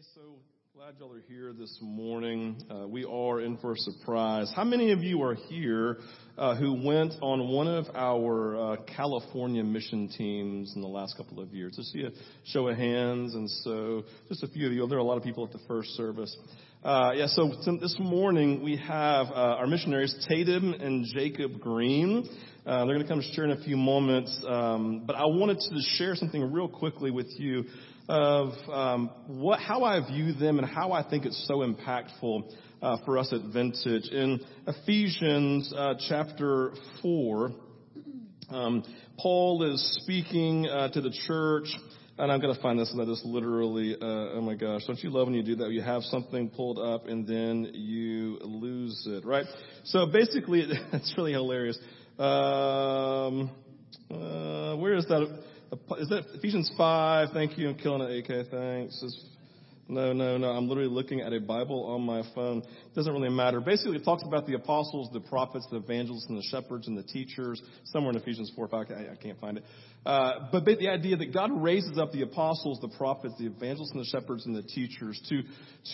So glad y'all are here this morning. Uh, we are in for a surprise. How many of you are here uh, who went on one of our uh, California mission teams in the last couple of years? Just see a show of hands, and so just a few of you. There are a lot of people at the first service. Uh, yeah, so this morning we have uh, our missionaries Tatum and Jacob Green. Uh, they're going to come to share in a few moments, um, but I wanted to share something real quickly with you of um, what, how I view them and how I think it's so impactful uh, for us at Vintage. In Ephesians uh, chapter 4, um, Paul is speaking uh, to the church, and I'm going to find this, that is literally, uh, oh my gosh, don't you love when you do that? You have something pulled up, and then you lose it, right? So basically, it's really hilarious. Um, uh, where is that? Is that Ephesians 5? Thank you. I'm killing it, AK. Thanks. It's, no, no, no. I'm literally looking at a Bible on my phone. It doesn't really matter. Basically, it talks about the apostles, the prophets, the evangelists, and the shepherds, and the teachers. Somewhere in Ephesians 4, 5. I, I can't find it. Uh, but the idea that God raises up the apostles, the prophets, the evangelists, and the shepherds, and the teachers to,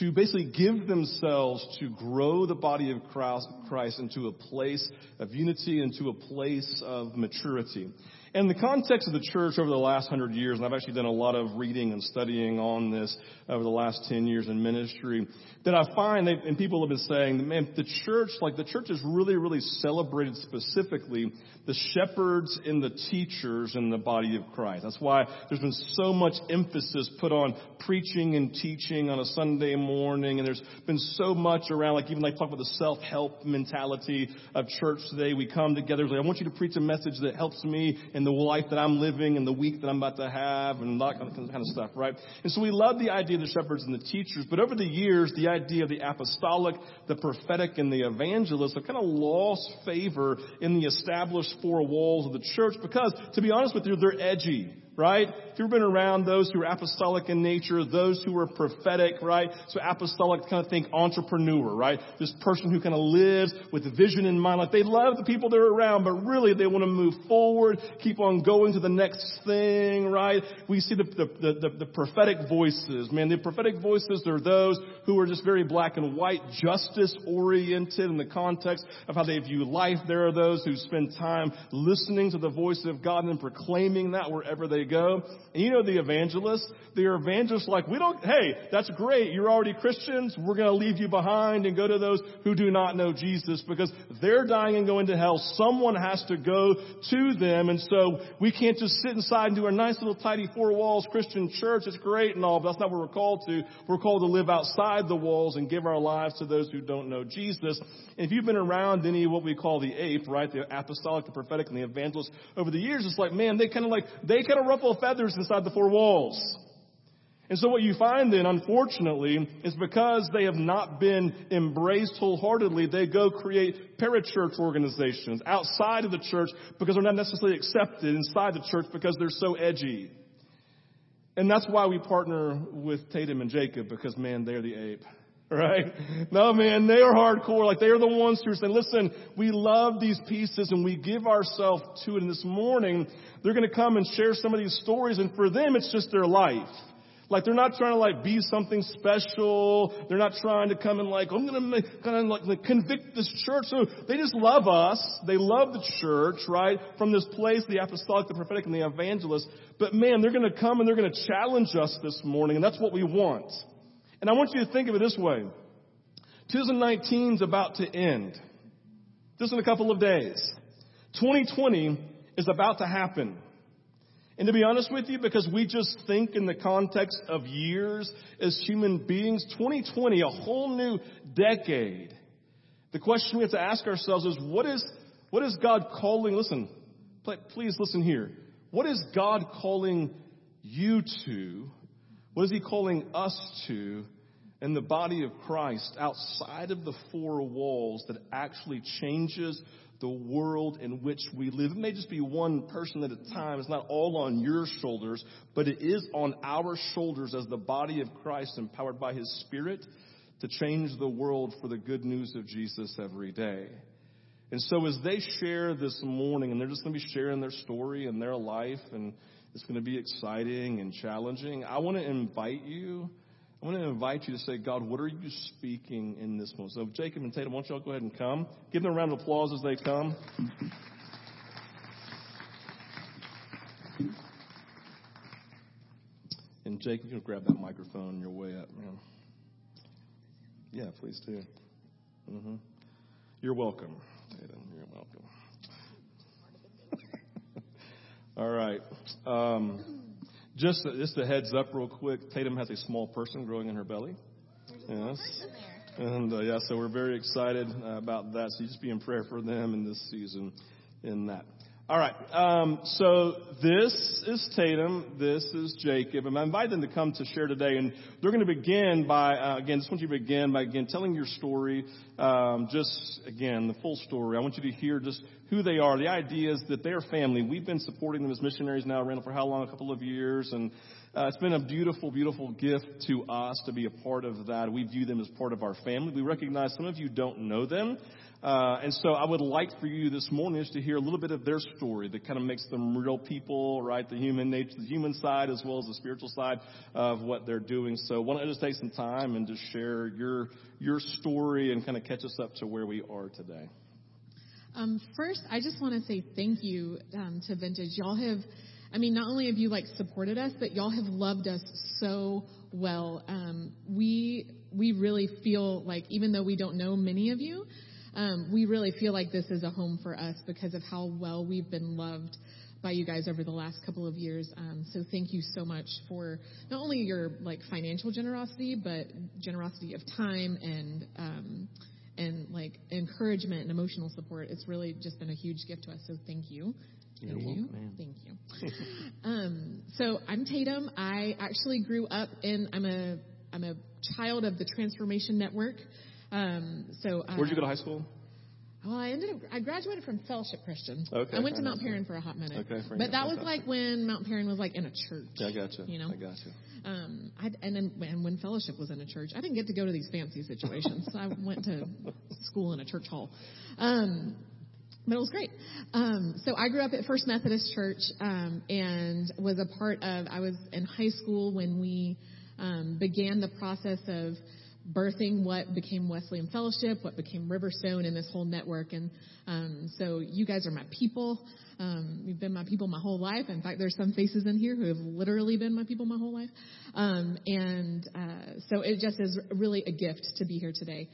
to basically give themselves to grow the body of Christ into a place of unity, into a place of maturity. In the context of the church over the last hundred years, and I've actually done a lot of reading and studying on this over the last ten years in ministry, that I find, that, and people have been saying, man, the church, like the church has really, really celebrated specifically the shepherds and the teachers in the body of Christ. That's why there's been so much emphasis put on preaching and teaching on a Sunday morning, and there's been so much around, like even like talk about the self-help mentality of church today. We come together, like, I want you to preach a message that helps me in the life that I'm living and the week that I'm about to have and that kind of stuff, right? And so we love the idea of the shepherds and the teachers, but over the years, the idea of the apostolic, the prophetic, and the evangelist have kind of lost favor in the established four walls of the church because, to be honest with you, they're edgy right? If you've been around those who are apostolic in nature, those who are prophetic, right? So apostolic kind of think entrepreneur, right? This person who kind of lives with vision in mind. Like they love the people they're around, but really they want to move forward, keep on going to the next thing, right? We see the, the, the, the prophetic voices. Man, the prophetic voices are those who are just very black and white, justice oriented in the context of how they view life. There are those who spend time listening to the voice of God and proclaiming that wherever they go. And you know the evangelists? The evangelists like, we don't, hey, that's great. You're already Christians. We're going to leave you behind and go to those who do not know Jesus because they're dying and going to hell. Someone has to go to them. And so we can't just sit inside and do our nice little tidy four walls Christian church. It's great and all, but that's not what we're called to. We're called to live outside the walls and give our lives to those who don't know Jesus. And if you've been around any what we call the ape, right, the apostolic, the prophetic, and the evangelist over the years, it's like, man, they kind of like, they kind of ruffle feathers inside the four walls. And so what you find then, unfortunately, is because they have not been embraced wholeheartedly, they go create parachurch organizations outside of the church because they're not necessarily accepted inside the church because they're so edgy. And that's why we partner with Tatum and Jacob because man, they're the ape. Right? No, man, they are hardcore. Like they are the ones who are saying, listen, we love these pieces and we give ourselves to it. And this morning, they're going to come and share some of these stories. And for them, it's just their life. Like they're not trying to like be something special. They're not trying to come and like, I'm going to kind of like, convict this church. So they just love us. They love the church, right? From this place, the apostolic, the prophetic, and the evangelist. But man, they're going to come and they're going to challenge us this morning. And that's what we want. And I want you to think of it this way. 2019 is about to end. Just in a couple of days. 2020 is about to happen. And to be honest with you, because we just think in the context of years as human beings, 2020, a whole new decade. The question we have to ask ourselves is, what is, what is God calling? Listen, please listen here. What is God calling you to? What is He calling us to in the body of Christ outside of the four walls that actually changes the world in which we live. It may just be one person at a time. It's not all on your shoulders, but it is on our shoulders as the body of Christ empowered by His Spirit to change the world for the good news of Jesus every day. And so as they share this morning, and they're just going to be sharing their story and their life, and it's going to be exciting and challenging, I want to invite you I want to invite you to say, God, what are you speaking in this moment? So, Jacob and Tatum, why don't y'all go ahead and come? Give them a round of applause as they come. And Jacob, you can grab that microphone on your way up, man. Yeah, please do. Mm-hmm. You're welcome, Tatum. You're welcome. All right. Um, just, just a heads up, real quick. Tatum has a small person growing in her belly. Yes. And uh, yeah, so we're very excited uh, about that. So you just be in prayer for them in this season, in that. All right. Um, so this is Tatum. This is Jacob. And I invite them to come to share today. And they're going to begin by, uh, again, just want you to begin by, again, telling your story. Um, just, again, the full story. I want you to hear just who they are. The idea is that they're family. We've been supporting them as missionaries now, Randall, for how long? A couple of years. And uh, it's been a beautiful, beautiful gift to us to be a part of that. We view them as part of our family. We recognize some of you don't know them. Uh, and so I would like for you this morning is to hear a little bit of their story that kind of makes them real people, right? The human nature, the human side as well as the spiritual side of what they're doing. So why don't you just take some time and just share your, your story and kind of catch us up to where we are today. Um, first, I just want to say thank you um, to Vintage. Y'all have, I mean, not only have you like supported us, but y'all have loved us so well. Um, we we really feel like even though we don't know many of you, um, we really feel like this is a home for us because of how well we've been loved by you guys over the last couple of years. Um, so thank you so much for not only your like financial generosity, but generosity of time and um, and like encouragement and emotional support. It's really just been a huge gift to us. So thank you. Thank You're you. welcome. Thank you. um, so I'm Tatum. I actually grew up in. I'm a I'm a child of the Transformation Network. Um, so uh, Where'd you go to high school? Well, I ended up. I graduated from Fellowship Christian. Okay, I went to Mount. Perrin for a hot minute. Okay, but that was like when Mount Perrin was like in a church. Yeah, I got you. Know? I got you. Um, I, and then and when Fellowship was in a church, I didn't get to go to these fancy situations. I went to school in a church hall. Um, but it was great. Um, so I grew up at First Methodist Church um, and was a part of. I was in high school when we um, began the process of birthing what became Wesleyan Fellowship, what became Riverstone, and this whole network. And um, so you guys are my people. Um, you've been my people my whole life. In fact, there's some faces in here who have literally been my people my whole life. Um, and uh, so it just is really a gift to be here today.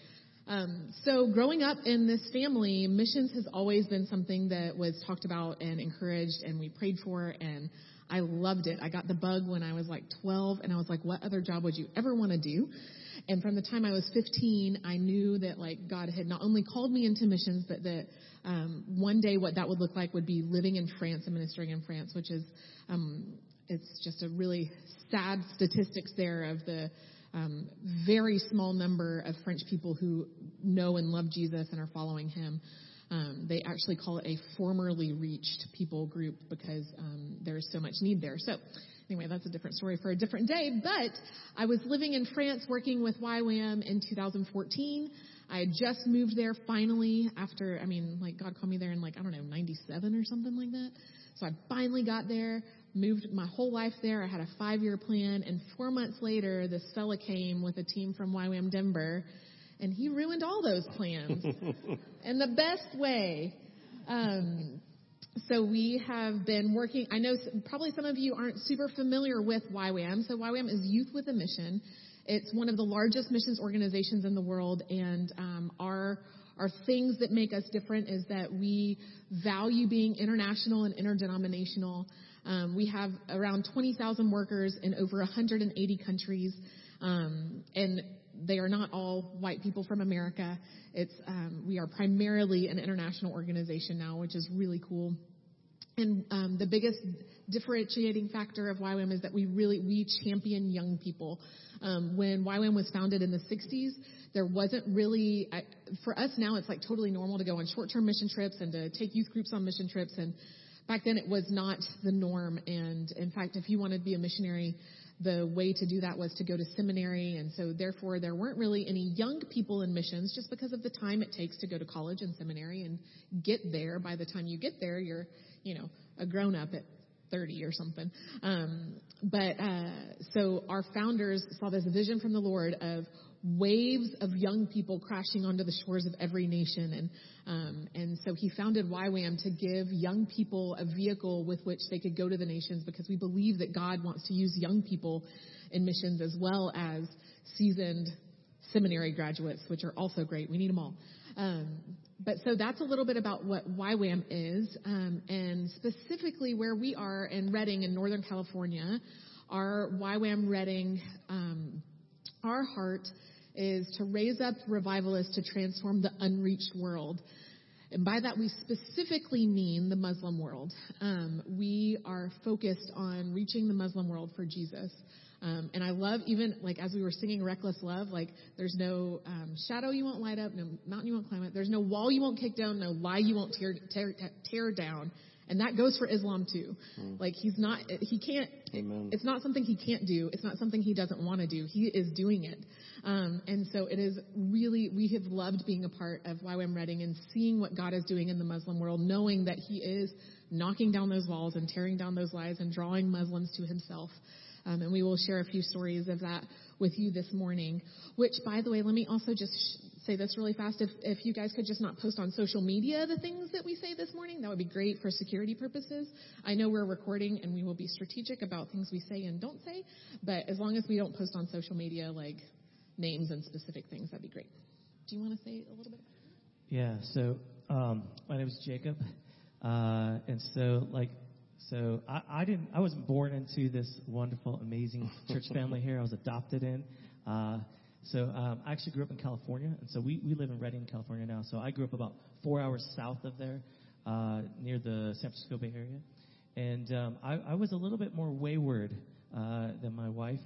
Um, so growing up in this family, missions has always been something that was talked about and encouraged, and we prayed for, and I loved it. I got the bug when I was like 12, and I was like, "What other job would you ever want to do?" And from the time I was 15, I knew that like God had not only called me into missions, but that um, one day what that would look like would be living in France and ministering in France, which is um, it's just a really sad statistics there of the um, very small number of French people who know and love Jesus and are following him. Um, they actually call it a formerly reached people group because um, there is so much need there. So, anyway, that's a different story for a different day. But I was living in France working with YWAM in 2014. I had just moved there finally after, I mean, like God called me there in like, I don't know, 97 or something like that. So I finally got there, moved my whole life there. I had a five year plan. And four months later, this fella came with a team from YWAM Denver and he ruined all those plans in the best way. Um, so we have been working. I know probably some of you aren't super familiar with YWAM. So YWAM is Youth with a Mission. It's one of the largest missions organizations in the world, and um, our our things that make us different is that we value being international and interdenominational. Um, we have around 20,000 workers in over 180 countries, um, and they are not all white people from America. It's um, we are primarily an international organization now, which is really cool. And um, the biggest differentiating factor of YWAM is that we really we champion young people. Um, when YWAM was founded in the 60s, there wasn't really for us now. It's like totally normal to go on short-term mission trips and to take youth groups on mission trips. And back then, it was not the norm. And in fact, if you wanted to be a missionary, the way to do that was to go to seminary. And so, therefore, there weren't really any young people in missions just because of the time it takes to go to college and seminary and get there. By the time you get there, you're you know, a grown up at 30 or something. Um, but uh, so our founders saw this vision from the Lord of waves of young people crashing onto the shores of every nation, and um, and so he founded YWAM to give young people a vehicle with which they could go to the nations because we believe that God wants to use young people in missions as well as seasoned seminary graduates, which are also great. We need them all. Um, but so that's a little bit about what YWAM is, um, and specifically where we are in Redding in Northern California. Our YWAM Redding, um, our heart is to raise up revivalists to transform the unreached world. And by that, we specifically mean the Muslim world. Um, we are focused on reaching the Muslim world for Jesus. Um, and I love even like as we were singing "Reckless Love," like there's no um, shadow you won't light up, no mountain you won't climb up, there's no wall you won't kick down, no lie you won't tear tear, tear down. And that goes for Islam too. Mm. Like he's not, he can't, Amen. it's not something he can't do. It's not something he doesn't want to do. He is doing it. Um, and so it is really, we have loved being a part of YWAM Redding and seeing what God is doing in the Muslim world, knowing that he is knocking down those walls and tearing down those lies and drawing Muslims to himself. Um, and we will share a few stories of that with you this morning. Which, by the way, let me also just sh- say this really fast. If, if you guys could just not post on social media the things that we say this morning, that would be great for security purposes. I know we're recording and we will be strategic about things we say and don't say, but as long as we don't post on social media like names and specific things, that'd be great. Do you want to say a little bit? Yeah. So um, my name is Jacob, uh, and so like so I, I didn't. I wasn't born into this wonderful, amazing church family here. I was adopted in. Uh, so um, I actually grew up in California, and so we we live in Redding, California now. So I grew up about four hours south of there, uh, near the San Francisco Bay Area, and um, I, I was a little bit more wayward uh, than my wife.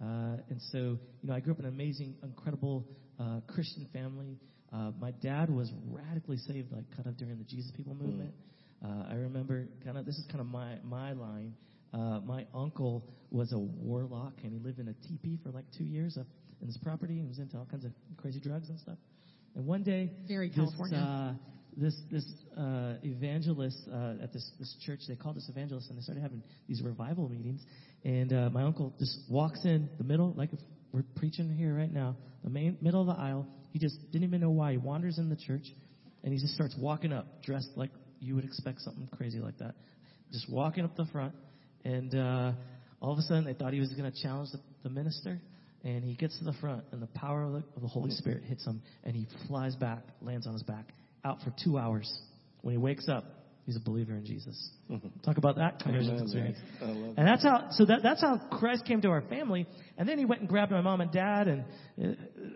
Uh, and so, you know, I grew up in an amazing, incredible uh, Christian family. Uh, my dad was radically saved, like kind of during the Jesus People movement. Mm. Uh, I remember kind of this is kind of my my line. Uh, my uncle was a warlock, and he lived in a teepee for like two years up in his property, and was into all kinds of crazy drugs and stuff. And one day, very California. Uh, this this uh, evangelist uh, at this this church, they called this evangelist, and they started having these revival meetings. And uh, my uncle just walks in the middle, like if we're preaching here right now, the main middle of the aisle. He just didn't even know why. He wanders in the church, and he just starts walking up, dressed like you would expect something crazy like that. Just walking up the front, and uh, all of a sudden they thought he was going to challenge the, the minister. And he gets to the front, and the power of the, of the Holy Spirit hits him, and he flies back, lands on his back, out for two hours. When he wakes up, He's a believer in Jesus. Mm-hmm. Talk about that conversion experience. And that's how, so that, that's how Christ came to our family. And then he went and grabbed my mom and dad and,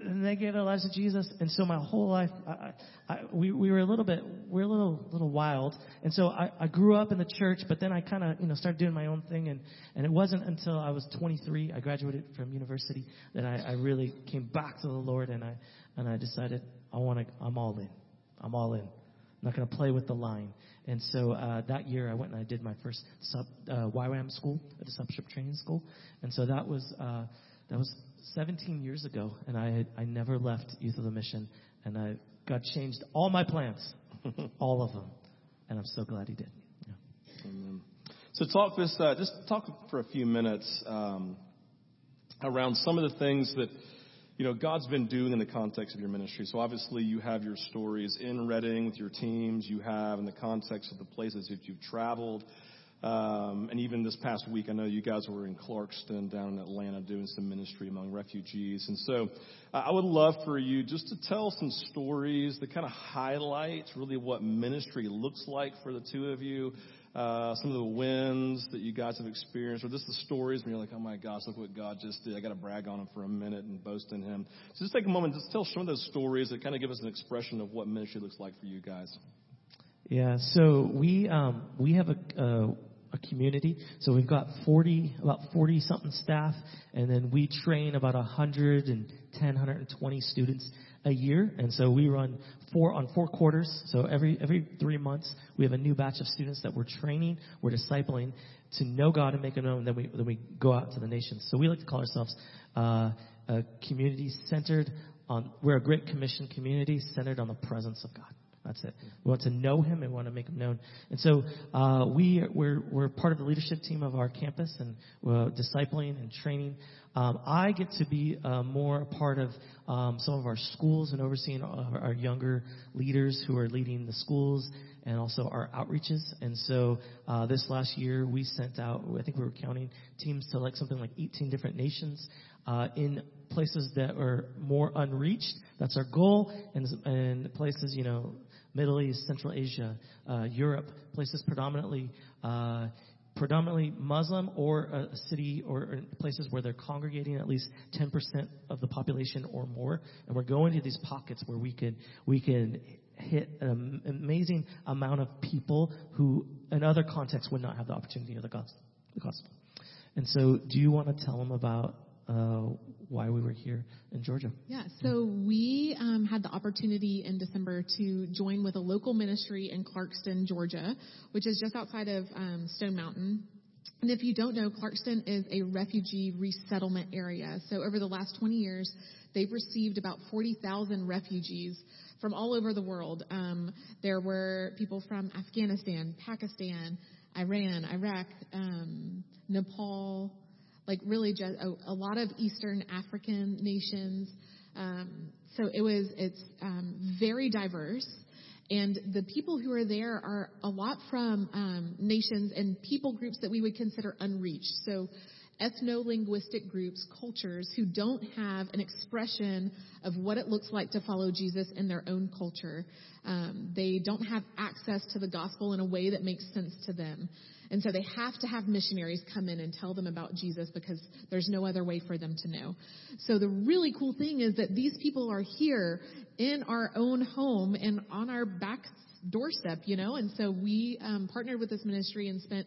and they gave their lives to Jesus. And so my whole life, I, I, we, we were a little bit, we are a little, little wild. And so I, I grew up in the church, but then I kind of, you know, started doing my own thing. And, and it wasn't until I was 23, I graduated from university, that I, I really came back to the Lord and I, and I decided I want to, I'm all in. I'm all in. I'm not going to play with the line. And so uh, that year, I went and I did my first sub, uh, YWAM school, a discipleship training school. And so that was uh, that was 17 years ago, and I had, I never left Youth of the Mission, and I God changed all my plans, all of them, and I'm so glad He did. Yeah. Amen. So talk this, uh, just talk for a few minutes um, around some of the things that you know, God's been doing in the context of your ministry. So obviously you have your stories in Redding with your teams. You have in the context of the places that you've traveled. Um, and even this past week, I know you guys were in Clarkston down in Atlanta doing some ministry among refugees. And so uh, I would love for you just to tell some stories that kind of highlight really what ministry looks like for the two of you uh, some of the wins that you guys have experienced, or just the stories when you're like, oh my gosh, look what God just did. I got to brag on him for a minute and boast in him. So just take a moment, just tell some of those stories that kind of give us an expression of what ministry looks like for you guys. Yeah, so we um, we have a, a a community. So we've got 40, about 40 something staff, and then we train about 110, 120 students a year, and so we run four on four quarters. So every every three months, we have a new batch of students that we're training, we're discipling to know God and make Him known. Then we then we go out to the nations. So we like to call ourselves uh, a community centered on. We're a Great Commission community centered on the presence of God. That's it. We want to know him and want to make him known. And so uh, we we're we're part of the leadership team of our campus and we're discipling and training. Um, I get to be uh, more a part of um, some of our schools and overseeing our, our younger leaders who are leading the schools and also our outreaches. And so uh, this last year we sent out, I think we were counting teams to like something like 18 different nations uh, in places that are more unreached. That's our goal, and and places you know Middle East, Central Asia, uh, Europe, places predominantly. Uh, predominantly Muslim or a, city or, or places where they're congregating at least 10% of the population or more. And we're going to these pockets where we can, we can hit an amazing amount of people who in other contexts would not have the opportunity of the gospel. And so do you want to tell them about why we were here in Georgia. Yeah, so we um, had the opportunity in December to join with a local ministry in Clarkston, Georgia, which is just outside of um, Stone Mountain. And if you don't know, Clarkston is a refugee resettlement area. So over the last 20 years, they've received about 40,000 refugees from all over the world. Um, there were people from Afghanistan, Pakistan, Iran, Iraq, um, Nepal, like really just a, a lot of Eastern African nations. Um, so it was it's um, very diverse, and the people who are there are a lot from um, nations and people groups that we would consider unreached. So ethno-linguistic groups, cultures who don't have an expression of what it looks like to follow Jesus in their own culture. Um, they don't have access to the gospel in a way that makes sense to them. And so they have to have missionaries come in and tell them about Jesus because there's no other way for them to know. So the really cool thing is that these people are here in our own home and on our back doorstep, you know, and so we um, partnered with this ministry and spent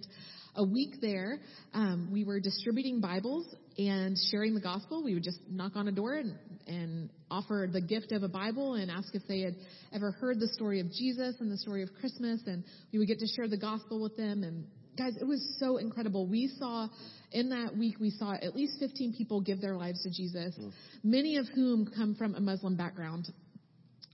a week there. Um, we were distributing Bibles and sharing the gospel. We would just knock on a door and, and offer the gift of a Bible and ask if they had ever heard the story of Jesus and the story of Christmas, and we would get to share the gospel with them and Guys, it was so incredible. We saw in that week, we saw at least 15 people give their lives to Jesus, mm. many of whom come from a Muslim background.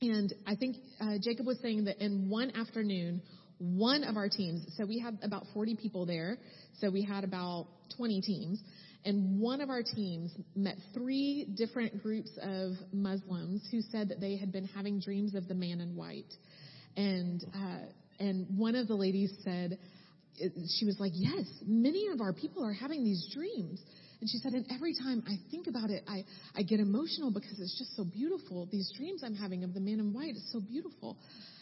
And I think uh, Jacob was saying that in one afternoon, one of our teams, so we had about 40 people there, so we had about 20 teams, and one of our teams met three different groups of Muslims who said that they had been having dreams of the man in white. And, uh, and one of the ladies said, she was like, Yes, many of our people are having these dreams. And she said, And every time I think about it, I, I get emotional because it's just so beautiful. These dreams I'm having of the man in white is so beautiful.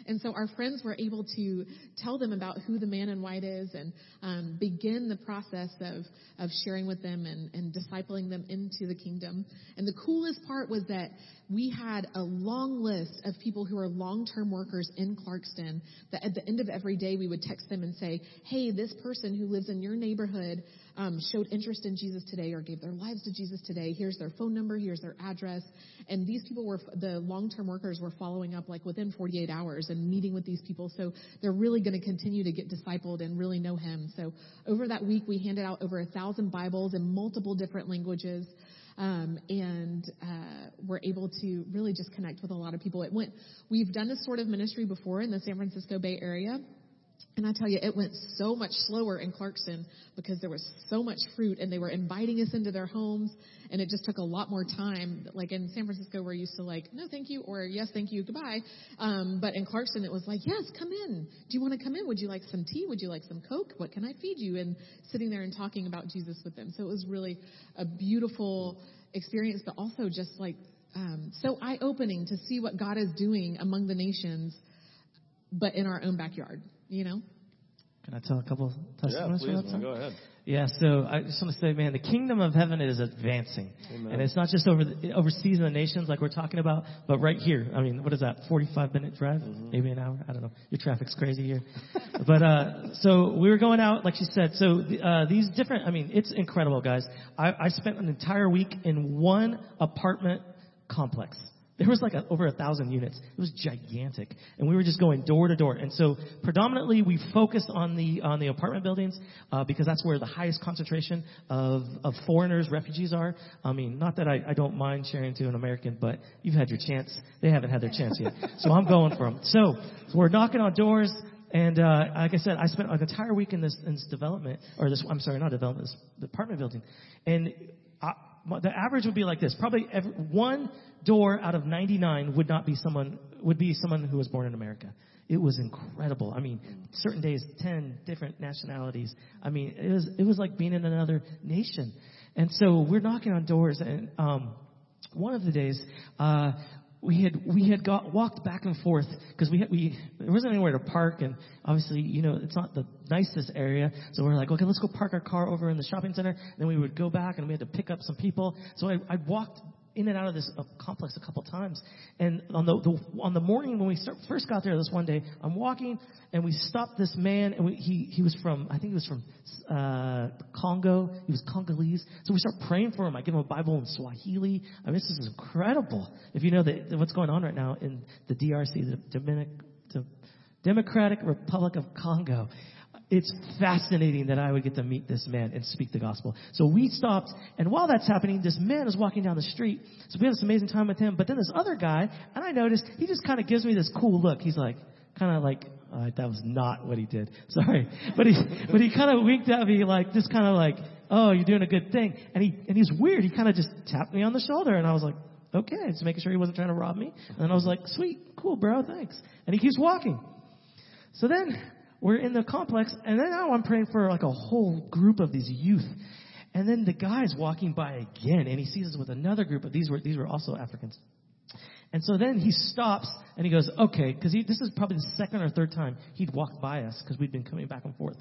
And so our friends were able to tell them about who the man in white is and um, begin the process of, of sharing with them and, and discipling them into the kingdom. And the coolest part was that we had a long list of people who are long-term workers in Clarkston that at the end of every day we would text them and say, hey, this person who lives in your neighborhood um, showed interest in Jesus today or gave their lives to Jesus today. Here's their phone number. Here's their address. And these people were, the long-term workers were following up like within 48 hours and meeting with these people. So they're really going to continue to get discipled and really know him. So over that week, we handed out over a thousand Bibles in multiple different languages. Um, and uh, we're able to really just connect with a lot of people. It went. We've done this sort of ministry before in the San Francisco Bay Area, and I tell you, it went so much slower in Clarkston because there was so much fruit and they were inviting us into their homes and it just took a lot more time. Like in San Francisco, we're used to like, no, thank you, or yes, thank you, goodbye. Um, but in Clarkston, it was like, yes, come in. Do you want to come in? Would you like some tea? Would you like some Coke? What can I feed you? And sitting there and talking about Jesus with them. So it was really a beautiful experience, but also just like um, so eye opening to see what God is doing among the nations, but in our own backyard you know? Can I tell a couple testimonies? Yeah, please, man, go ahead. Yeah, so I just want to say, man, the kingdom of heaven is advancing, Amen. and it's not just over the, overseas in the nations like we're talking about, but right here. I mean, what is that? Forty-five minute drive, mm-hmm. maybe an hour. I don't know. Your traffic's crazy here, but uh, so we were going out, like she said. So uh, these different. I mean, it's incredible, guys. I, I spent an entire week in one apartment complex there was like a, over a thousand units. It was gigantic, and we were just going door to door. And so predominantly we focused on the on the apartment buildings uh, because that's where the highest concentration of of foreigners, refugees are. I mean, not that I, I don't mind sharing to an American, but you've had your chance. They haven't had their chance yet, so I'm going for them. So, so we're knocking on doors. And uh, like I said, I spent an entire week in this, in this development, or this, I'm sorry, not development, this apartment building. And I, the average would be like this. Probably every, one door out of 99 would not be someone, would be someone who was born in America. It was incredible. I mean, certain days, 10 different nationalities. I mean, it was, it was like being in another nation. And so we're knocking on doors and, um, one of the days, uh, we had we had got walked back and forth because we had, we there wasn't anywhere to park and obviously you know it's not the nicest area. So we are like okay let's go park our car over in the shopping center. And then we would go back and we had to pick up some people. So I, I walked in and out of this uh, complex a couple times. And on the, the on the morning when we start, first got there this one day, I'm walking and we stopped this man and we, he he was from I think he was from uh, Congo. He was Congolese. So we start praying for him. I give him a Bible in Swahili. I mean, this is incredible. If you know what's going on right now in the DRC, the Dominic, the Democratic Republic of Congo it's fascinating that I would get to meet this man and speak the gospel. So we stopped, and while that's happening, this man is walking down the street. So we had this amazing time with him. But then this other guy, and I noticed he just kind of gives me this cool look. He's like, kind of like, uh, that was not what he did. Sorry, but he, but he kind of winked at me like, just kind of like, oh, you're doing a good thing. And he, and he's weird. He kind of just tapped me on the shoulder, and I was like, okay, just making sure he wasn't trying to rob me. And then I was like, sweet, cool, bro, thanks. And he keeps walking. So then we're in the complex, and then now I'm praying for like a whole group of these youth. And then the guy's walking by again, and he sees us with another group but these were these were also Africans. And so then he stops and he goes, okay, because this is probably the second or third time he'd walked by us because we'd been coming back and forth.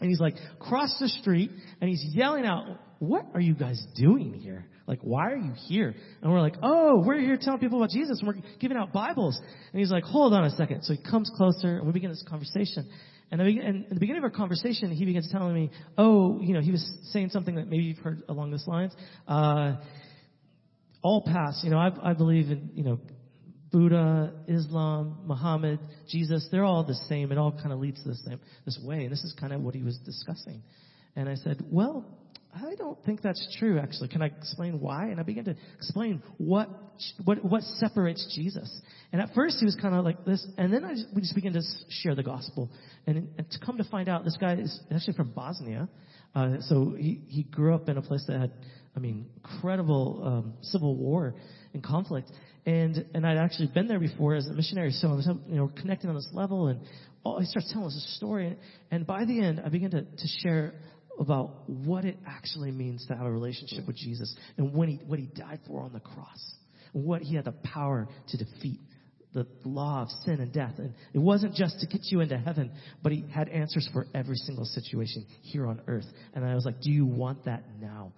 And he's like, cross the street, and he's yelling out, what are you guys doing here? Like, why are you here? And we're like, oh, we're here telling people about Jesus, and we're giving out Bibles. And he's like, hold on a second. So he comes closer, and we begin this conversation. And in the beginning of our conversation, he begins telling me, oh, you know, he was saying something that maybe you've heard along this lines. Uh, all paths, you know, I, I believe in, you know, Buddha, Islam, Muhammad, Jesus, they're all the same. It all kind of leads to the same, this way. And this is kind of what he was discussing. And I said, well, I don't think that's true, actually. Can I explain why? And I began to explain what, what, what separates Jesus. And at first he was kind of like this, and then I just, we just began to share the gospel. And, and to come to find out, this guy is actually from Bosnia. Uh, so he, he grew up in a place that had, I mean, incredible um, civil war and conflict. And, and I'd actually been there before as a missionary, so I was, you know, connecting on this level, and all, he starts telling us a story. And and by the end, I began to, to share about what it actually means to have a relationship with Jesus and when he, what he died for on the cross. And what he had the power to defeat the law of sin and death. And it wasn't just to get you into heaven, but he had answers for every single situation here on earth. And I was like, do you want that now?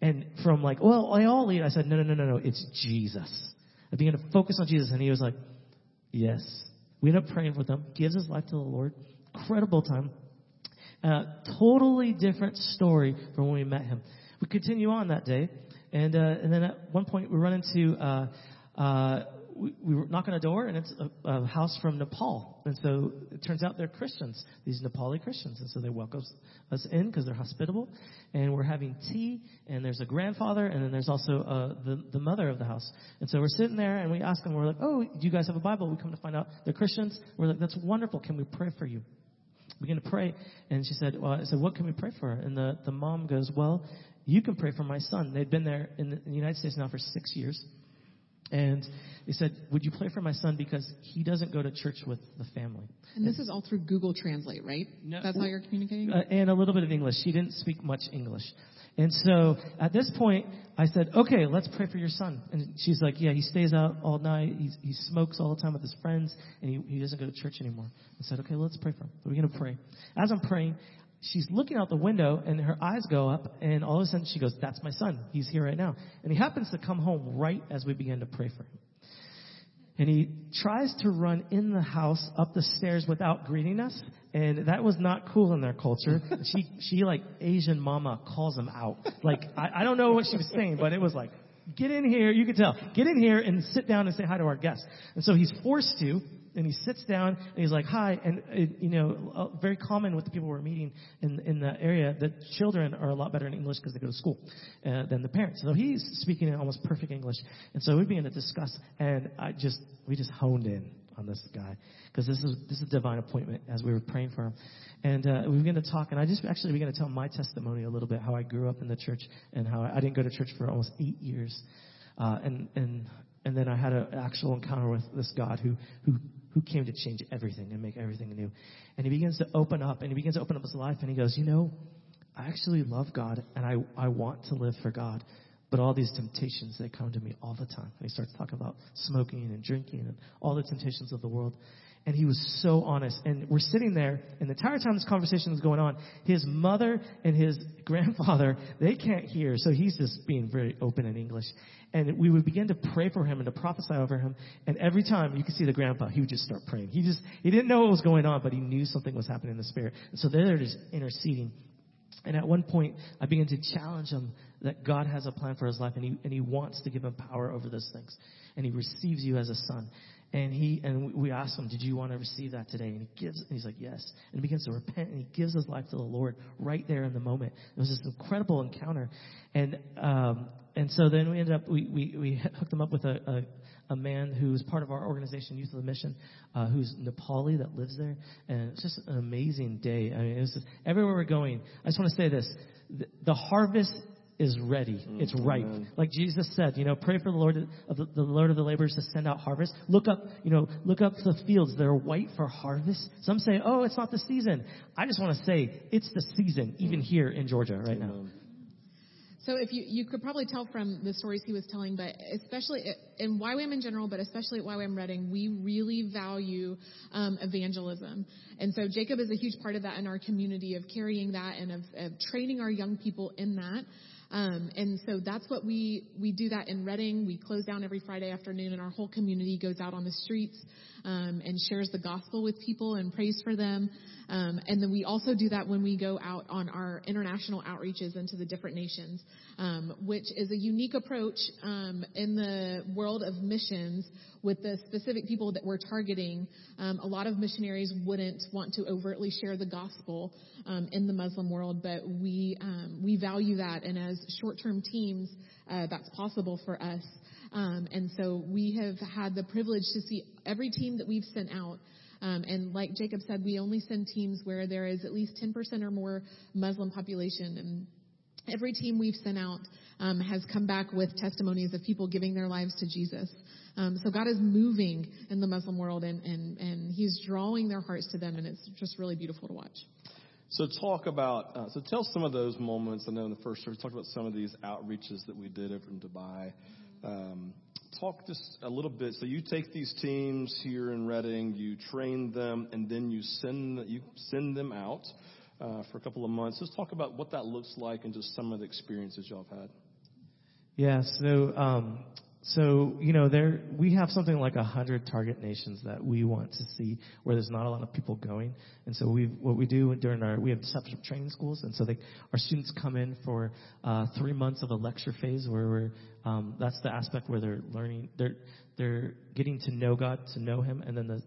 And from like, well, I all eat, I said, no, no, no, no, no, it's Jesus. I began to focus on Jesus and he was like, yes. We end up praying with him, gives his life to the Lord. Incredible time. Uh, totally different story from when we met him. We continue on that day, and uh, and then at one point we run into uh, uh, we, we were knock on a door, and it's a, a house from Nepal, and so it turns out they're Christians, these Nepali Christians, and so they welcome us in because they're hospitable, and we're having tea, and there's a grandfather, and then there's also uh, the the mother of the house, and so we're sitting there, and we ask them, we're like, oh, do you guys have a Bible? We come to find out they're Christians. We're like, that's wonderful. Can we pray for you? We begin to pray. And she said, well, I said, what can we pray for? And the, the mom goes, well, you can pray for my son. They'd been there in the, in the United States now for six years. And they said, would you pray for my son because he doesn't go to church with the family. And this is all through Google Translate, right? No, That's how you're communicating? Uh, and a little bit of English. She didn't speak much English. And so at this point, I said, okay, let's pray for your son. And she's like, yeah, he stays out all night. He's, he smokes all the time with his friends, and he, he doesn't go to church anymore. I said, okay, let's pray for him. We're going to pray. As I'm praying, she's looking out the window, and her eyes go up, and all of a sudden she goes, that's my son. He's here right now. And he happens to come home right as we begin to pray for him and he tries to run in the house up the stairs without greeting us and that was not cool in their culture she she like asian mama calls him out like i, I don't know what she was saying but it was like get in here. You can tell. Get in here and sit down and say hi to our guests. And so he's forced to, and he sits down and he's like, hi. And, it, you know, uh, very common with the people we're meeting in, in the area, that children are a lot better in English because they go to school uh, than the parents. So he's speaking in almost perfect English. And so we began to discuss, and I just, we just honed in on this guy because this is this is a divine appointment as we were praying for him, and uh, we began to talk. And I just actually began to tell my testimony a little bit how I grew up in the church and how I, I didn't go to church for almost eight years, uh, and and and then I had an actual encounter with this God who who who came to change everything and make everything new, and he begins to open up and he begins to open up his life and he goes, you know, I actually love God and I I want to live for God. But all these temptations, they come to me all the time. And he starts talking about smoking and drinking and all the temptations of the world. And he was so honest. And we're sitting there, and the entire time this conversation is going on, his mother and his grandfather, they can't hear. So he's just being very open in English. And we would begin to pray for him and to prophesy over him. And every time you could see the grandpa, he would just start praying. He just, he didn't know what was going on, but he knew something was happening in the spirit. And so they're just interceding. And at one point, I began to challenge him that God has a plan for his life and he, and he wants to give him power over those things. And he receives you as a son. And he, and we asked him, did you want to receive that today? And he gives, and he's like, yes. And he begins to repent and he gives his life to the Lord right there in the moment. It was this incredible encounter. And, um, and so then we ended up, we, we, we hooked him up with a, a a man who's part of our organization, Youth of the Mission, uh, who's Nepali that lives there, and it's just an amazing day. I mean, it's just, everywhere we're going. I just want to say this: the, the harvest is ready. Mm, it's ripe. amen. Like Jesus said, you know, pray for the Lord of the, the Lord of the laborers to send out harvest. Look up, you know, look up the fields. They're white for harvest. Some say, oh, it's not the season. I just want to say it's the season, even here in Georgia right now. So if you, you could probably tell from the stories he was telling, but especially in YWAM in general, but especially at YWAM Redding, we really value um, evangelism. And so Jacob is a huge part of that in our community of carrying that and of, of training our young people in that. Um, and so that's what we we do that in Redding. We close down every Friday afternoon, and our whole community goes out on the streets um, and shares the gospel with people and prays for them. Um, and then we also do that when we go out on our international outreaches into the different nations, um, which is a unique approach um, in the world of missions with the specific people that we're targeting. Um, a lot of missionaries wouldn't want to overtly share the gospel um, in the Muslim world, but we um, we value that, and as short-term teams, uh, that's possible for us. Um, and so we have had the privilege to see every team that we've sent out. Um, and like Jacob said, we only send teams where there is at least 10% or more Muslim population. And every team we've sent out um, has come back with testimonies of people giving their lives to Jesus. Um, so God is moving in the Muslim world, and, and, and He's drawing their hearts to them, and it's just really beautiful to watch. So talk about, uh, so tell some of those moments. I know in the first service, talked about some of these outreaches that we did over in Dubai. Um, talk just a little bit. So you take these teams here in Redding, you train them, and then you send you send them out uh, for a couple of months. Just talk about what that looks like and just some of the experiences y'all have had. Yeah, so um, so you know there we have something like a hundred target nations that we want to see where there's not a lot of people going, and so we what we do during our we have discipleship training schools, and so they our students come in for uh, three months of a lecture phase where we're um, that's the aspect where they're learning they're they're getting to know God to know Him, and then the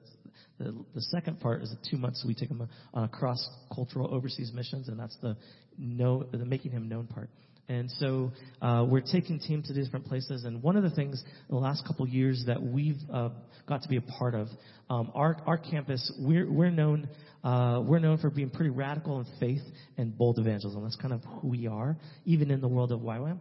the, the second part is the two months we take them on a cross cultural overseas missions, and that's the know the making Him known part. And so uh, we're taking teams to different places. And one of the things in the last couple years that we've uh, got to be a part of, um, our our campus, we're we're known uh, we're known for being pretty radical in faith and bold evangelism. That's kind of who we are, even in the world of YWAM.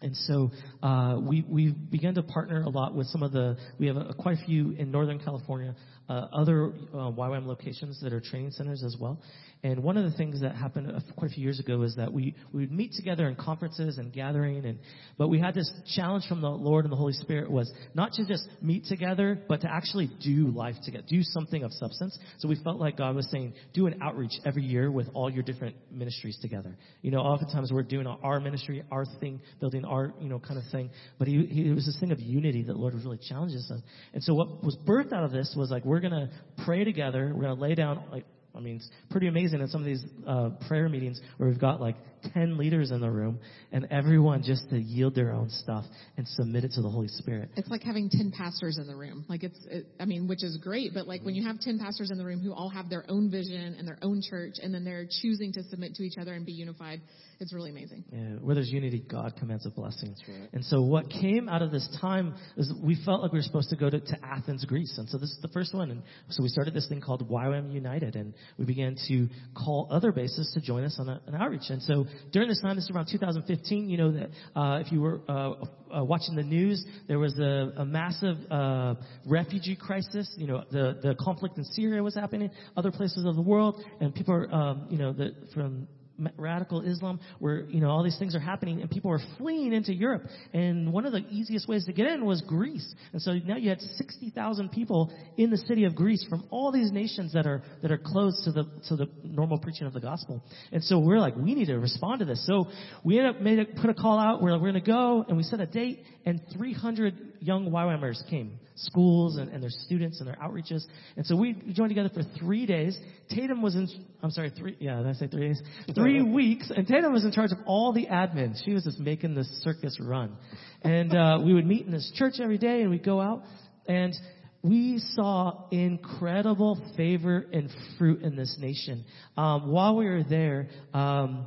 And so uh, we we began to partner a lot with some of the we have a, quite a few in Northern California, uh, other uh, YWAM locations that are training centers as well. And one of the things that happened quite a few years ago is that we we would meet together in conferences and gathering, and but we had this challenge from the Lord and the Holy Spirit was not to just meet together, but to actually do life together, do something of substance. So we felt like God was saying, do an outreach every year with all your different ministries together. You know, oftentimes we're doing our ministry, our thing, building our you know kind of thing, but he, he it was this thing of unity that the Lord was really challenging us. And so what was birthed out of this was like we're gonna pray together, we're gonna lay down like I mean, it's pretty amazing at some of these uh, prayer meetings where we've got like 10 leaders in the room and everyone just to yield their own stuff and submit it to the Holy Spirit. It's like having 10 pastors in the room. Like it's, it, I mean, which is great, but like when you have 10 pastors in the room who all have their own vision and their own church and then they're choosing to submit to each other and be unified, it's really amazing. Yeah, where there's unity, God commands a blessing. right. And so what came out of this time is we felt like we were supposed to go to, to Athens, Greece. And so this is the first one. And so we started this thing called YWAM United and we began to call other bases to join us on a, an outreach. And so during this time, this is around 2015, you know that, uh, if you were, uh, uh, watching the news, there was a, a massive, uh, refugee crisis. You know, the, the conflict in Syria was happening, other places of the world, and people are, um, you know, the, from radical Islam, where you know all these things are happening, and people are fleeing into Europe. And one of the easiest ways to get in was Greece. And so now you had 60,000 people in the city of Greece from all these nations that are that are closed to the to the normal preaching of the gospel. And so we're like, we need to respond to this. So we ended up made a, put a call out. We're like, we're going to go, and we set a date, and 300 young YWAMers came, schools and, and their students and their outreaches. And so we joined together for three days. Tatum was in, I'm sorry, three, yeah, did I say three days? Three weeks. And Tatum was in charge of all the admin. She was just making this circus run. And, uh, we would meet in this church every day and we'd go out and we saw incredible favor and fruit in this nation. Um, while we were there, um,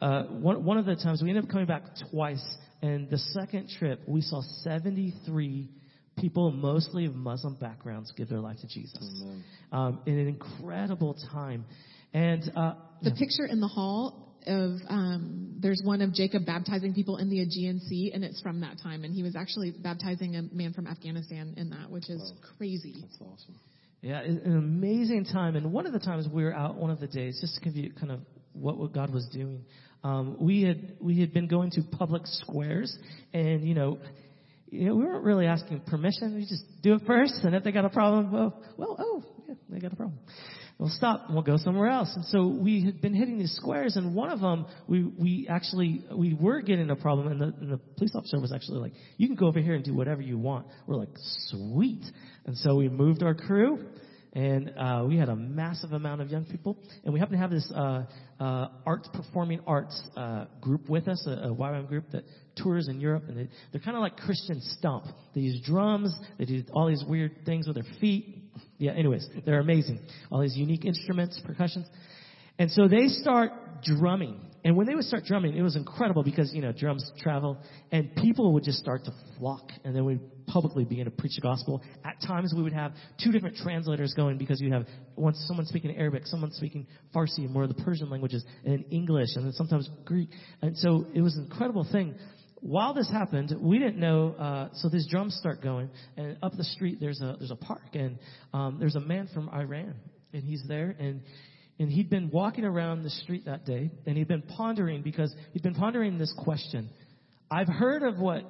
uh, one, one of the times we ended up coming back twice, and the second trip we saw 73 people, mostly of Muslim backgrounds, give their life to Jesus. Um, in an incredible time, and uh, The picture in the hall of um, there's one of Jacob baptizing people in the Aegean Sea, and it's from that time. And he was actually baptizing a man from Afghanistan in that, which is crazy. That's awesome. Yeah, it- an amazing time. And one of the times we were out, one of the days, just to give you kind of what, what God was doing, um, we had we had been going to public squares, and you know, you know, we weren't really asking permission. We just do it first, and if they got a problem, well, well, oh, yeah, they got a problem. We'll stop and we'll go somewhere else. And so we had been hitting these squares, and one of them, we we actually we were getting a problem, and the, and the police officer was actually like, "You can go over here and do whatever you want." We're like, "Sweet!" And so we moved our crew, and uh, we had a massive amount of young people, and we happened to have this uh, uh, art performing arts uh, group with us, a, a YWAM group that tours in Europe, and they, they're kind of like Christian Stomp. They use drums, they do all these weird things with their feet. Yeah, anyways, they're amazing. All these unique instruments, percussions. And so they start drumming. And when they would start drumming, it was incredible because, you know, drums travel and people would just start to flock. And then we'd publicly begin to preach the gospel. At times we would have two different translators going because you'd have one, someone speaking Arabic, someone speaking Farsi and more of the Persian languages, and English, and then sometimes Greek. And so it was an incredible thing. While this happened, we didn't know. Uh, so these drums start going, and up the street there's a there's a park, and um, there's a man from Iran, and he's there, and and he'd been walking around the street that day, and he'd been pondering because he'd been pondering this question. I've heard of what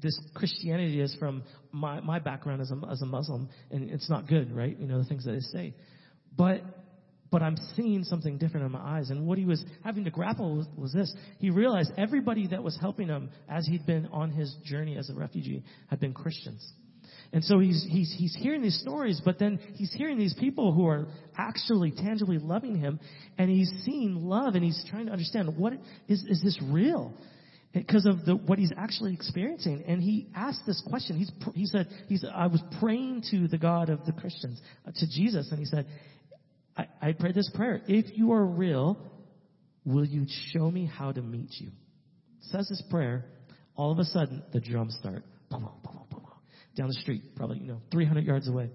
this Christianity is from my, my background as a, as a Muslim, and it's not good, right? You know, the things that they say. But, but I'm seeing something different in my eyes. And what he was having to grapple with was this. He realized everybody that was helping him as he'd been on his journey as a refugee had been Christians. And so he's, he's, he's hearing these stories, but then he's hearing these people who are actually tangibly loving him, and he's seeing love, and he's trying to understand what is, is this real? Because of the, what he's actually experiencing. And he asked this question. He's, he said, he's, I was praying to the God of the Christians, uh, to Jesus, and he said, I, I prayed this prayer. If you are real, will you show me how to meet you? Says this prayer. All of a sudden, the drums start. Boom, boom, boom, down the street, probably, you know, 300 yards away.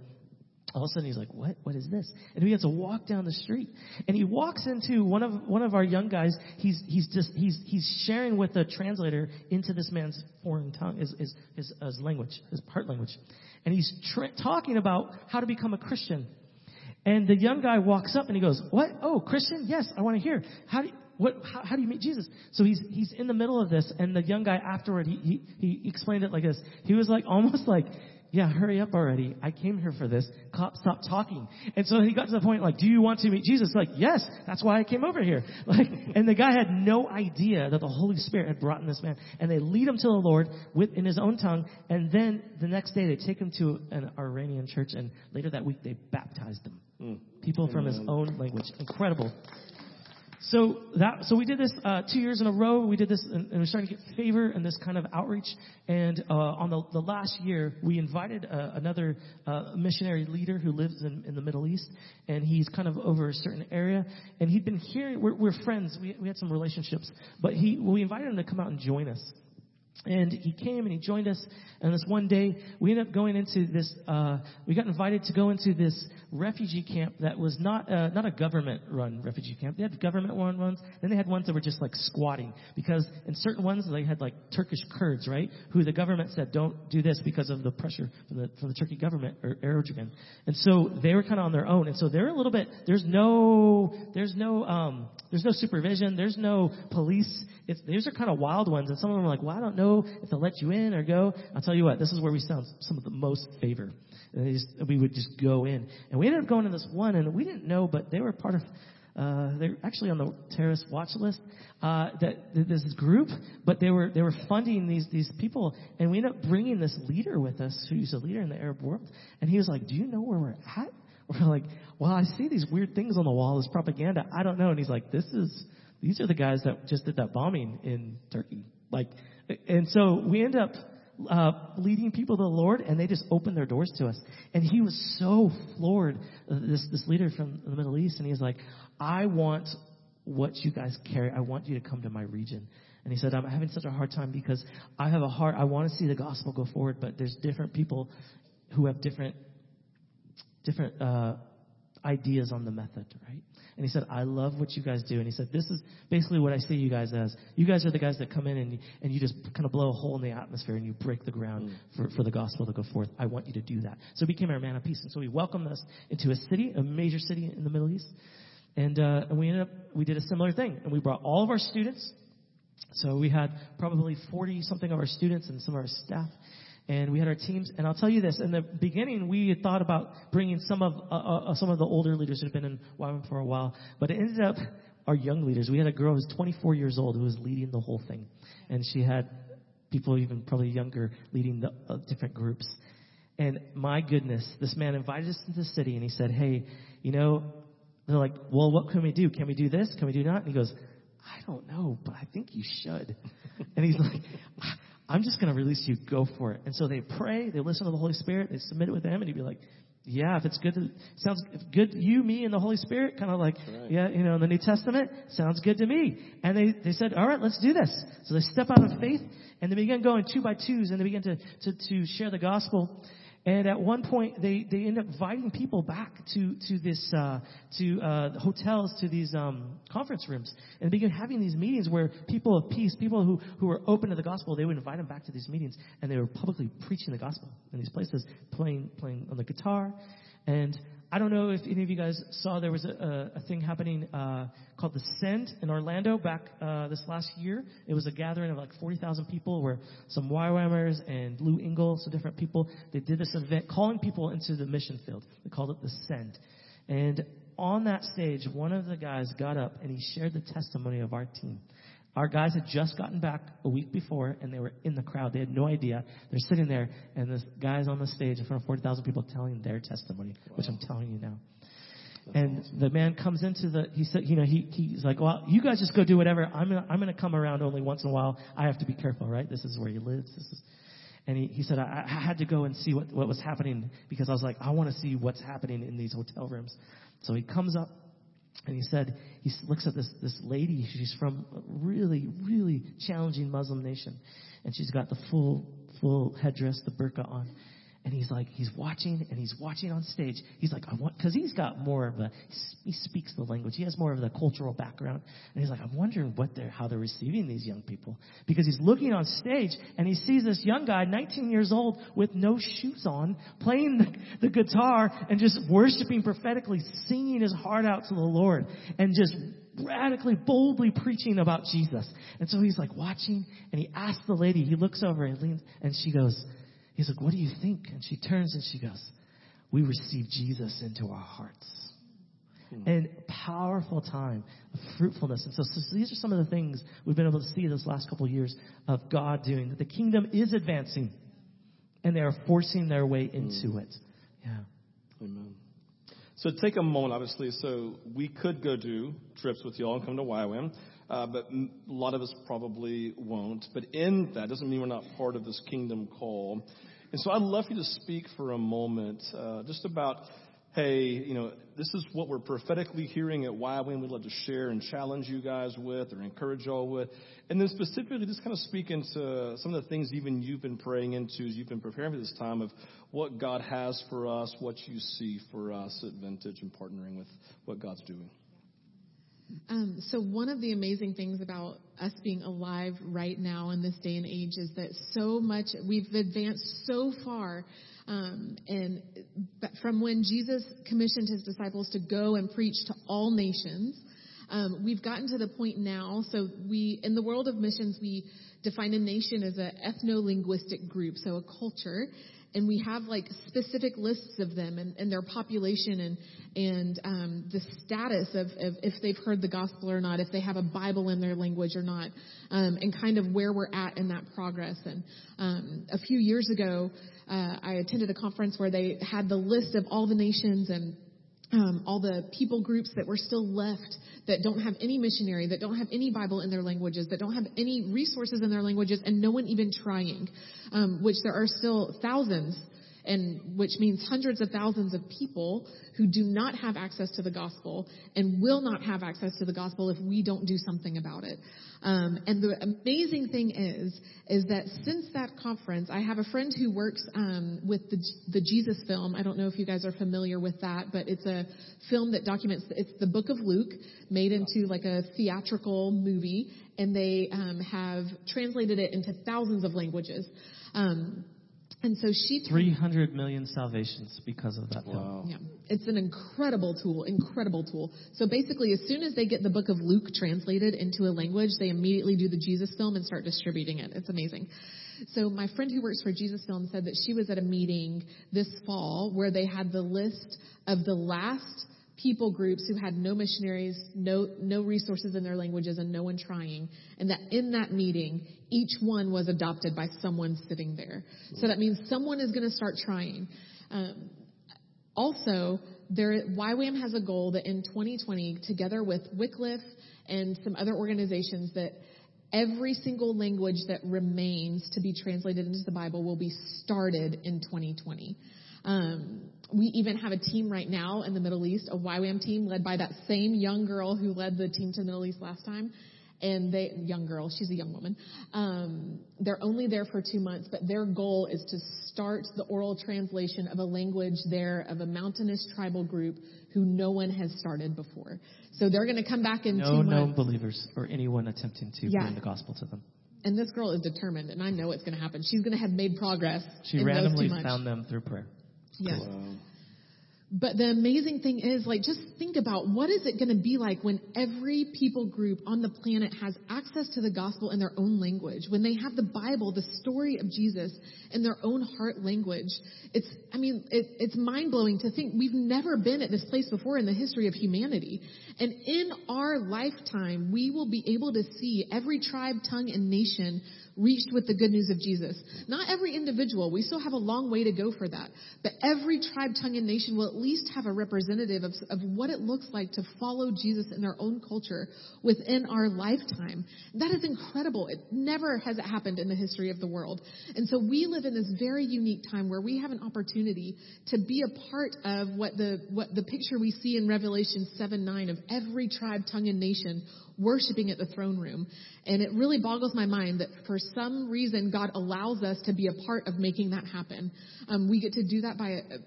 All of a sudden he's like, what? What is this? And he begins to walk down the street. And he walks into one of, one of our young guys. He's, he's just, he's, he's sharing with the translator into this man's foreign tongue, his, his, his, his language, his part language. And he's tra- talking about how to become a Christian. And the young guy walks up and he goes, what? Oh, Christian? Yes, I want to hear. How do you, what, how, how do you meet Jesus? So he's, he's in the middle of this and the young guy afterward, he, he, he explained it like this. He was like, almost like yeah, hurry up already. I came here for this. Cop, stop talking. And so he got to the point like, do you want to meet Jesus? Like, yes, that's why I came over here. Like, and the guy had no idea that the Holy Spirit had brought in this man. And they lead him to the Lord with, in his own tongue. And then the next day they take him to an Iranian church and later that week they baptized him. Mm. People from his own language. Incredible. So that so we did this uh, two years in a row. We did this, and, and we're starting to get favor in this kind of outreach. And uh, on the, the last year, we invited uh, another uh, missionary leader who lives in, in the Middle East, and he's kind of over a certain area. And he'd been hearing. We're, we're friends. We, we had some relationships, but he we invited him to come out and join us. And he came and he joined us. And this one day, we ended up going into this. Uh, we got invited to go into this refugee camp that was not uh, not a government-run refugee camp. They had government-run ones. Then they had ones that were just like squatting because in certain ones they had like Turkish Kurds, right? Who the government said don't do this because of the pressure from the from the Turkey government or Erdogan. And so they were kind of on their own. And so they're a little bit. There's no there's no um, there's no supervision. There's no police. It's, these are kind of wild ones. And some of them are like, well, I don't know if they'll let you in or go. I'll tell you what, this is where we found some of the most favor. Just, we would just go in. And we ended up going to this one, and we didn't know, but they were part of, uh, they're actually on the terrorist watch list, uh, that, this group, but they were, they were funding these, these people, and we ended up bringing this leader with us, who's a leader in the Arab world, and he was like, do you know where we're at? We're like, well, I see these weird things on the wall, this propaganda, I don't know, and he's like, this is, these are the guys that just did that bombing in Turkey. Like, and so we end up uh, leading people to the Lord, and they just opened their doors to us. And he was so floored, uh, this this leader from the Middle East, and he was like, "I want what you guys carry. I want you to come to my region." And he said, "I'm having such a hard time because I have a heart. I want to see the gospel go forward, but there's different people who have different different uh, ideas on the method, right?" And he said, I love what you guys do. And he said, this is basically what I see you guys as. You guys are the guys that come in and, and you just kind of blow a hole in the atmosphere and you break the ground mm. for, for the gospel to go forth. I want you to do that. So he became our man of peace. And so he welcomed us into a city, a major city in the Middle East. And, uh, and we ended up, we did a similar thing. And we brought all of our students. So we had probably 40 something of our students and some of our staff and we had our teams. And I'll tell you this: in the beginning, we had thought about bringing some of uh, uh, some of the older leaders who had been in YWAM for a while, but it ended up our young leaders. We had a girl who was 24 years old who was leading the whole thing, and she had people even probably younger leading the uh, different groups. And my goodness, this man invited us into the city, and he said, "Hey, you know." They're like, well, what can we do? Can we do this? Can we do that? And he goes, I don't know, but I think you should. and he's like, I'm just going to release you. Go for it. And so they pray, they listen to the Holy Spirit, they submit it with Him, and He'd be like, yeah, if it's good, to, sounds good to you, me, and the Holy Spirit, kind of like, right. yeah, you know, in the New Testament, sounds good to me. And they, they said, all right, let's do this. So they step out of faith, and they begin going two by twos, and they begin to, to, to share the gospel. And at one point, they, they end up inviting people back to, to this, uh, to, uh, hotels, to these, um, conference rooms. And they begin having these meetings where people of peace, people who, who were open to the gospel, they would invite them back to these meetings. And they were publicly preaching the gospel in these places, playing, playing on the guitar. And I don't know if any of you guys saw there was a, a, a thing happening uh, called the Send in Orlando back uh, this last year. It was a gathering of like 40,000 people where some YWAMers and Lou Engle, some different people, they did this event calling people into the mission field. They called it the Send. And on that stage, one of the guys got up and he shared the testimony of our team. Our guys had just gotten back a week before, and they were in the crowd. They had no idea. They're sitting there, and this guy's on the stage in front of 40,000 people telling their testimony, wow. which I'm telling you now. That's and awesome. the man comes into the, he said, you know, he, he's like, well, you guys just go do whatever. I'm gonna, I'm gonna come around only once in a while. I have to be careful, right? This is where he lives. This is, and he, he said, I, I had to go and see what, what was happening because I was like, I want to see what's happening in these hotel rooms. So he comes up and he said, he looks at this, this lady, she's from a really, really challenging Muslim nation. And she's got the full, full headdress, the burqa on and he's like, he's watching and he's watching on stage. He's like, I want, cause he's got more of a, he speaks the language. He has more of the cultural background. And he's like, I'm wondering what they're, how they're receiving these young people. Because he's looking on stage and he sees this young guy, 19 years old, with no shoes on, playing the, the guitar and just worshiping prophetically, singing his heart out to the Lord and just radically, boldly preaching about Jesus. And so he's like watching and he asks the lady, he looks over and leans and she goes, He's like, what do you think? And she turns and she goes, we receive Jesus into our hearts. Hmm. And powerful time of fruitfulness. And so, so these are some of the things we've been able to see this last couple of years of God doing. That the kingdom is advancing and they are forcing their way hmm. into it. Yeah. Amen. So take a moment, obviously. So we could go do trips with y'all and come to YWAM, uh, but a lot of us probably won't. But in that doesn't mean we're not part of this kingdom call. And so I'd love for you to speak for a moment uh, just about, hey, you know, this is what we're prophetically hearing at YWAM. We'd love to share and challenge you guys with or encourage y'all with. And then specifically just kind of speak into some of the things even you've been praying into as you've been preparing for this time of what God has for us, what you see for us at Vintage and partnering with what God's doing. Um, so one of the amazing things about us being alive right now in this day and age is that so much we've advanced so far um, and from when Jesus commissioned his disciples to go and preach to all nations, um, we've gotten to the point now. So we, in the world of missions, we define a nation as an ethno-linguistic group, so a culture, and we have like specific lists of them and, and their population and and um, the status of, of, if they've heard the gospel or not, if they have a Bible in their language or not, um, and kind of where we're at in that progress. And um, a few years ago, uh, I attended a conference where they had the list of all the nations and um, all the people groups that were still left that don't have any missionary, that don't have any Bible in their languages, that don't have any resources in their languages, and no one even trying, um, which there are still thousands and which means hundreds of thousands of people who do not have access to the gospel and will not have access to the gospel if we don't do something about it. Um, and the amazing thing is, is that since that conference, I have a friend who works um, with the, the Jesus film. I don't know if you guys are familiar with that, but it's a film that documents. It's the Book of Luke made into like a theatrical movie, and they um, have translated it into thousands of languages. Um, and so she turned, 300 million salvations because of that film. Wow. Yeah, it's an incredible tool, incredible tool. So basically, as soon as they get the book of Luke translated into a language, they immediately do the Jesus film and start distributing it. It's amazing. So my friend who works for Jesus Film said that she was at a meeting this fall where they had the list of the last people groups who had no missionaries, no, no resources in their languages, and no one trying. And that in that meeting, each one was adopted by someone sitting there. So that means someone is going to start trying. Um, also, there, YWAM has a goal that in 2020, together with Wycliffe and some other organizations, that every single language that remains to be translated into the Bible will be started in 2020. Um, we even have a team right now in the Middle East, a YWAM team led by that same young girl who led the team to the Middle East last time. And they, young girl, she's a young woman. Um, they're only there for two months, but their goal is to start the oral translation of a language there of a mountainous tribal group who no one has started before. So they're going to come back in no two months. known believers or anyone attempting to Yeah. bring the gospel to them. And this girl is determined, and I know it's going to happen. She's going to have made progress. She in those randomly two months. found them through prayer. Yes. Wow. But the amazing thing is, like, just think about what is it going to be like when every people group on the planet has access to the gospel in their own language, when they have the Bible, the story of Jesus, in their own heart language. It's, I mean, it, it's mind blowing to think we've never been at this place before in the history of humanity. And in our lifetime, we will be able to see every tribe, tongue, and nation reached with the good news of Jesus. Not every individual. We still have a long way to go for that. But every tribe, tongue, and nation will at least have a representative of, of what it looks like to follow Jesus in their own culture within our lifetime. That is incredible. It never has it happened in the history of the world. And so we live in this very unique time where we have an opportunity to be a part of what the, what the picture we see in Revelation 7, 9 of every tribe, tongue, and nation worshiping at the throne room. And it really boggles my mind that for some reason God allows us to be a part of making that happen. Um, we get to do that by uh,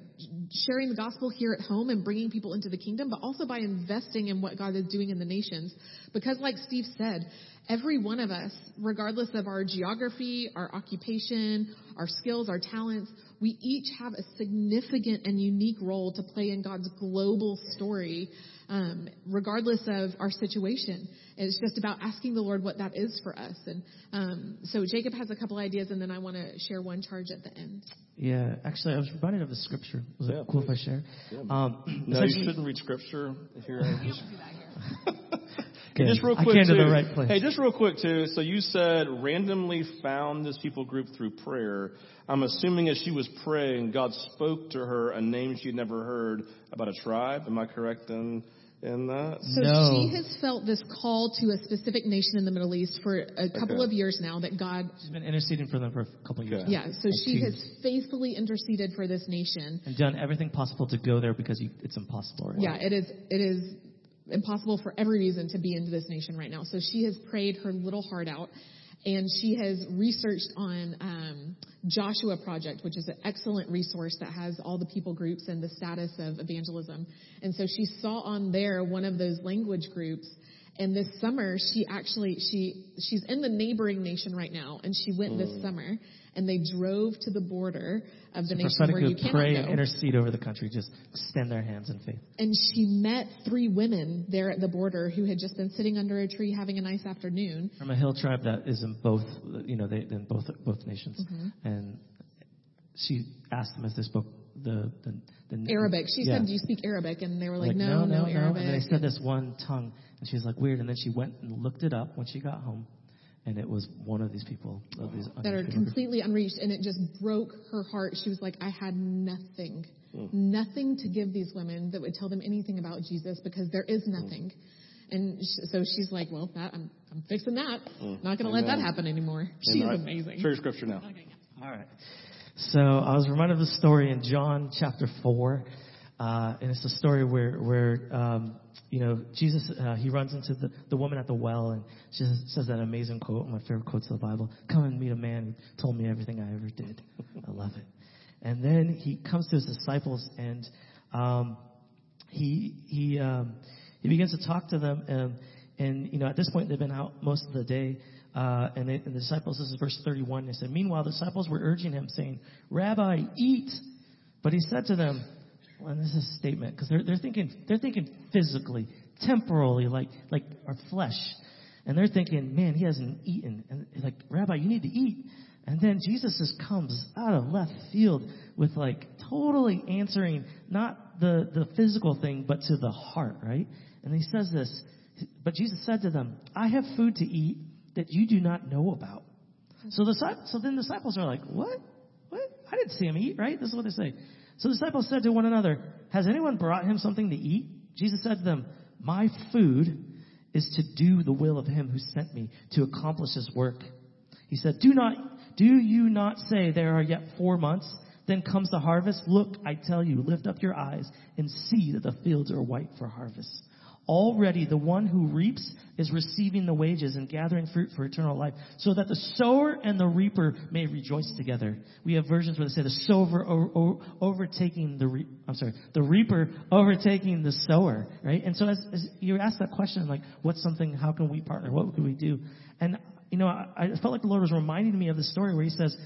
sharing the gospel here at home and bringing people into the kingdom, but also by investing in what God is doing in the nations. Because like Steve said, every one of us, regardless of our geography, our occupation, our skills, our talents, we each have a significant and unique role to play in God's global story, um, regardless of our situation. It's just about asking the Lord what that is for us. And um, so Jacob has a couple ideas, and then I want to share one charge at the end. Yeah, actually, I was reminded of the scripture. Was Yeah, it cool please. if I share? Yeah. Um, No, you shouldn't read scripture here. Just, Good. Hey, just real I quick, came to too. the right place. Hey, just real quick too. So you said randomly found this people group through prayer. I'm assuming as she was praying, God spoke to her a name she'd never heard about a tribe. Am I correct in in that? So No. she has felt this call to a specific nation in the Middle East for a couple Okay. of years now that God, She's been interceding for them for a couple of years. Okay. yeah, so Like she two has faithfully interceded for this nation. and done everything possible to go there because you, it's impossible. Right? Yeah, it is, it is impossible for every reason to be into this nation right now. So she has prayed her little heart out and she has researched on um, Joshua Project, which is an excellent resource that has all the people groups and the status of evangelism. And so she saw on there one of those language groups. And this summer, she actually she she's in the neighboring nation right now, and she went this summer, and they drove to the border of the nation where you cannot pray go and intercede over the country. Just extend their hands in faith. and she met three women there at the border who had just been sitting under a tree having a nice afternoon. From a hill tribe that is in both, you know, they in both both nations, Mm-hmm. and she asked them as they spoke the the, the Arabic. She yeah. said, "Do you speak Arabic?" And they were like, "No, no, Arabic." And they said this one tongue, and she was like weird. And then she went and looked it up when she got home, and it was one of these people of these that are completely unreached, and it just broke her heart. She was like, "I had nothing, Hmm. nothing to give these women that would tell them anything about Jesus because there is nothing." And sh- so she's like, "Well, that, I'm, I'm fixing that. Not going to let that Hmm. Happen anymore." She's Amen. amazing. Share your scripture now. Okay, yeah. All right. So I was reminded of the story in John chapter four, uh, and it's a story where where um, you know Jesus uh, he runs into the, the woman at the well, and she says, that amazing quote, my favorite quotes of the Bible: "Come and meet a man who told me everything I ever did." I love it. And then he comes to his disciples, and um, he he um, he begins to talk to them, and, and you know at this point they've been out most of the day. Uh, and, they, and the disciples, this is verse 31, they said, Meanwhile, the disciples were urging him, saying, Rabbi, eat. But he said to them, well, and this is a statement, because they're, they're thinking, they're thinking physically, temporally, like, like our flesh. And they're thinking, man, he hasn't eaten. And like, Rabbi, you need to eat. And then Jesus just comes out of left field with like totally answering not the, the physical thing, but to the heart, right? And he says this, but Jesus said to them, I have food to eat that you do not know about. Hmm. So the so then the disciples are like, what? What? I didn't see him eat, right? This is what they say. So the disciples said to one another, has anyone brought him something to eat? Jesus said to them, my food is to do the will of him who sent me to accomplish his work. He said, do not, do you not say there are yet four months? Then comes the harvest. Look, I tell you, lift up your eyes and see that the fields are white for harvest. Already the one who reaps is receiving the wages and gathering fruit for eternal life, so that the sower and the reaper may rejoice together. We have versions where they say the sower overtaking the re- I'm sorry, the reaper overtaking the sower, right? And so as, as you ask that question, like, what's something? How can we partner? What can we do? And you know, I, I felt like the Lord was reminding me of the story where He says,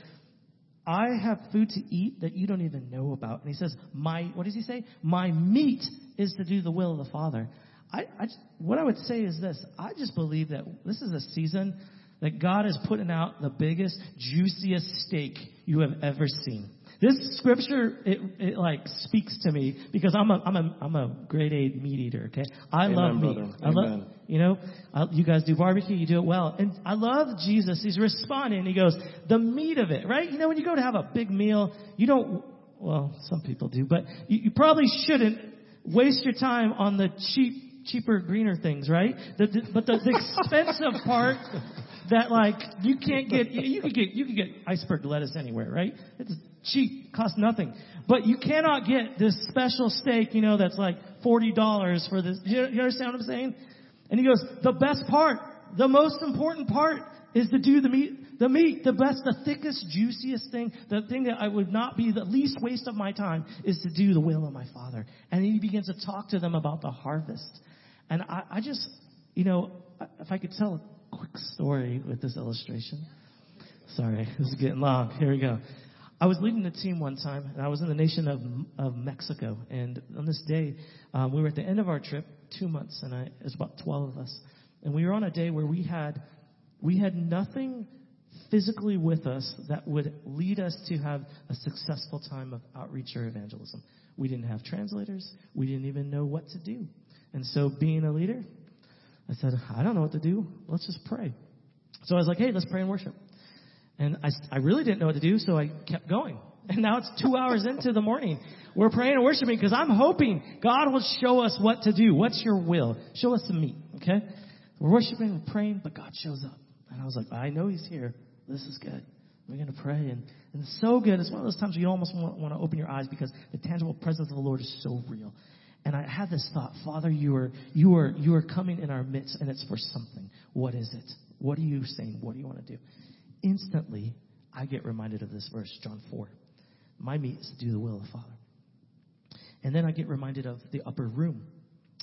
I have food to eat that you don't even know about. And he says, my, what does he say? My meat is to do the will of the Father. I, I, what I would say is this. I just believe that this is a season that God is putting out the biggest, juiciest steak you have ever seen. This scripture, it, it like speaks to me because I'm a, I'm a, I'm a grade A meat eater, okay? I Amen, love meat. brother. I love, you know, I, you guys do barbecue, you do it well. And I love Jesus. He's responding. He goes, the meat of it, right? You know, when you go to have a big meal, you don't, well, some people do, but you, you probably shouldn't waste your time on the cheap, cheaper, greener things, right? The, the, but the, the expensive part that like you can't get, you, can get, you can get iceberg lettuce anywhere, right? It's cheap, costs nothing. But you cannot get this special steak, you know, that's like $40 for this. You, you understand what I'm saying? And he goes, the best part, the most important part is to do the meat, the meat, the best, the thickest, juiciest thing, the thing that I would not be the least waste of my time is to do the will of my Father. And he begins to talk to them about the harvest. And I, I just, you know, if I could tell a quick story with this illustration. Sorry, this is getting long. Here we go. I was leading the team one time, and I was in the nation of of Mexico. And on this day, um, we were at the end of our trip, two months, and I, it was about twelve of us, and we were on a day where we had we had nothing physically with us that would lead us to have a successful time of outreach or evangelism. We didn't have translators. We didn't even know what to do. And so, being a leader, I said, I don't know what to do. Let's just pray. So I was like, hey, let's pray and worship. And I, I really didn't know what to do, so I kept going. And now it's two hours into the morning. We're praying and worshiping because I'm hoping God will show us what to do. What's your will? Show us the meat, okay? We're worshiping, we're praying, but God shows up. And I was like, I know He's here. This is good. We're going to pray. And, and so good. It's one of those times where you almost want, want to open your eyes because the tangible presence of the Lord is so real. And I had this thought, Father, you are, you are, you are coming in our midst and it's for something. What is it? What are you saying? What do you want to do? Instantly, I get reminded of this verse, John 4. My meat is to do the will of the Father. And then I get reminded of the upper room.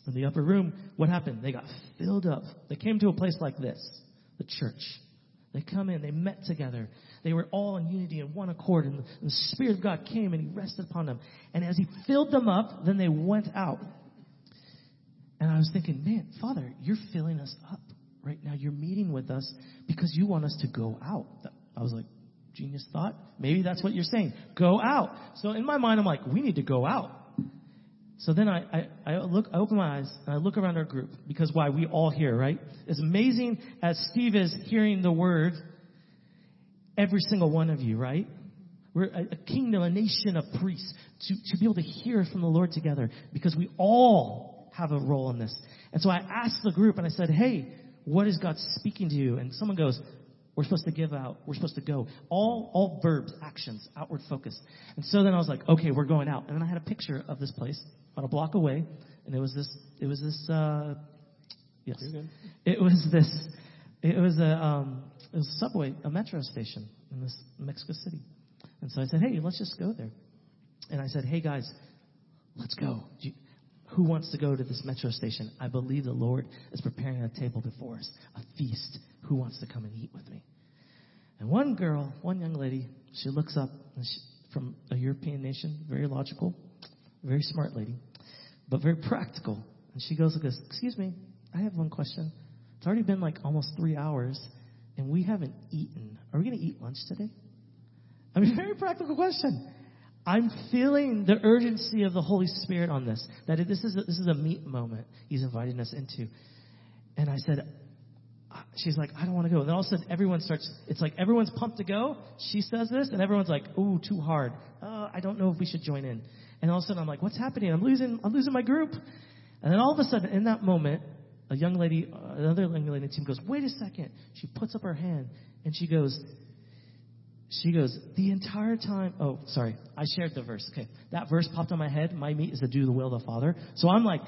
In the upper room, what happened? They got filled up. They came to a place like this, the church. They come in, they met together. They were all in unity and one accord, and the Spirit of God came and He rested upon them. And as He filled them up, then they went out. And I was thinking, man, Father, you're filling us up right now. You're meeting with us because you want us to go out. I was like, genius thought. Maybe that's what you're saying. Go out. So in my mind, I'm like, we need to go out. So then I, I, I look, I open my eyes and I look around our group because why? We all hear, right? As amazing as Steve is hearing the word, every single one of you, right? We're a, a kingdom, a nation of priests to, to be able to hear from the Lord together because we all have a role in this. And so I asked the group and I said, hey, what is God speaking to you? And someone goes, we're supposed to give out. We're supposed to go. All, all verbs, actions, outward focus. And so then I was like, okay, we're going out. And then I had a picture of this place about a block away. And it was this, it was this, uh, yes. It was this, it was a, um, it was a subway, a metro station in this Mexico City. And so I said, hey, let's just go there. And I said, hey guys, let's go. You, who wants to go to this metro station? I believe the Lord is preparing a table before us, a feast. Who wants to come and eat with me? And one girl, one young lady, she looks up she, from a European nation, very logical, very smart lady, but very practical. And she goes like this, excuse me, I have one question. It's already been like almost three hours and we haven't eaten. Are we going to eat lunch today? I mean, very practical question. I'm feeling the urgency of the Holy Spirit on this. That this is a, this is a meat moment He's inviting us into. And I said, she's like, I don't want to go. And then all of a sudden, everyone starts. It's like everyone's pumped to go. She says this, and everyone's like, Ooh, too hard. Uh, I don't know if we should join in. And all of a sudden, I'm like, What's happening? I'm losing. I'm losing my group. And then all of a sudden, in that moment, a young lady, another young lady in the team goes, Wait a second. She puts up her hand and she goes, she goes, the entire time, oh, sorry, I shared the verse. Okay. That verse popped on my head. My meat is to do the will of the Father. So I'm like,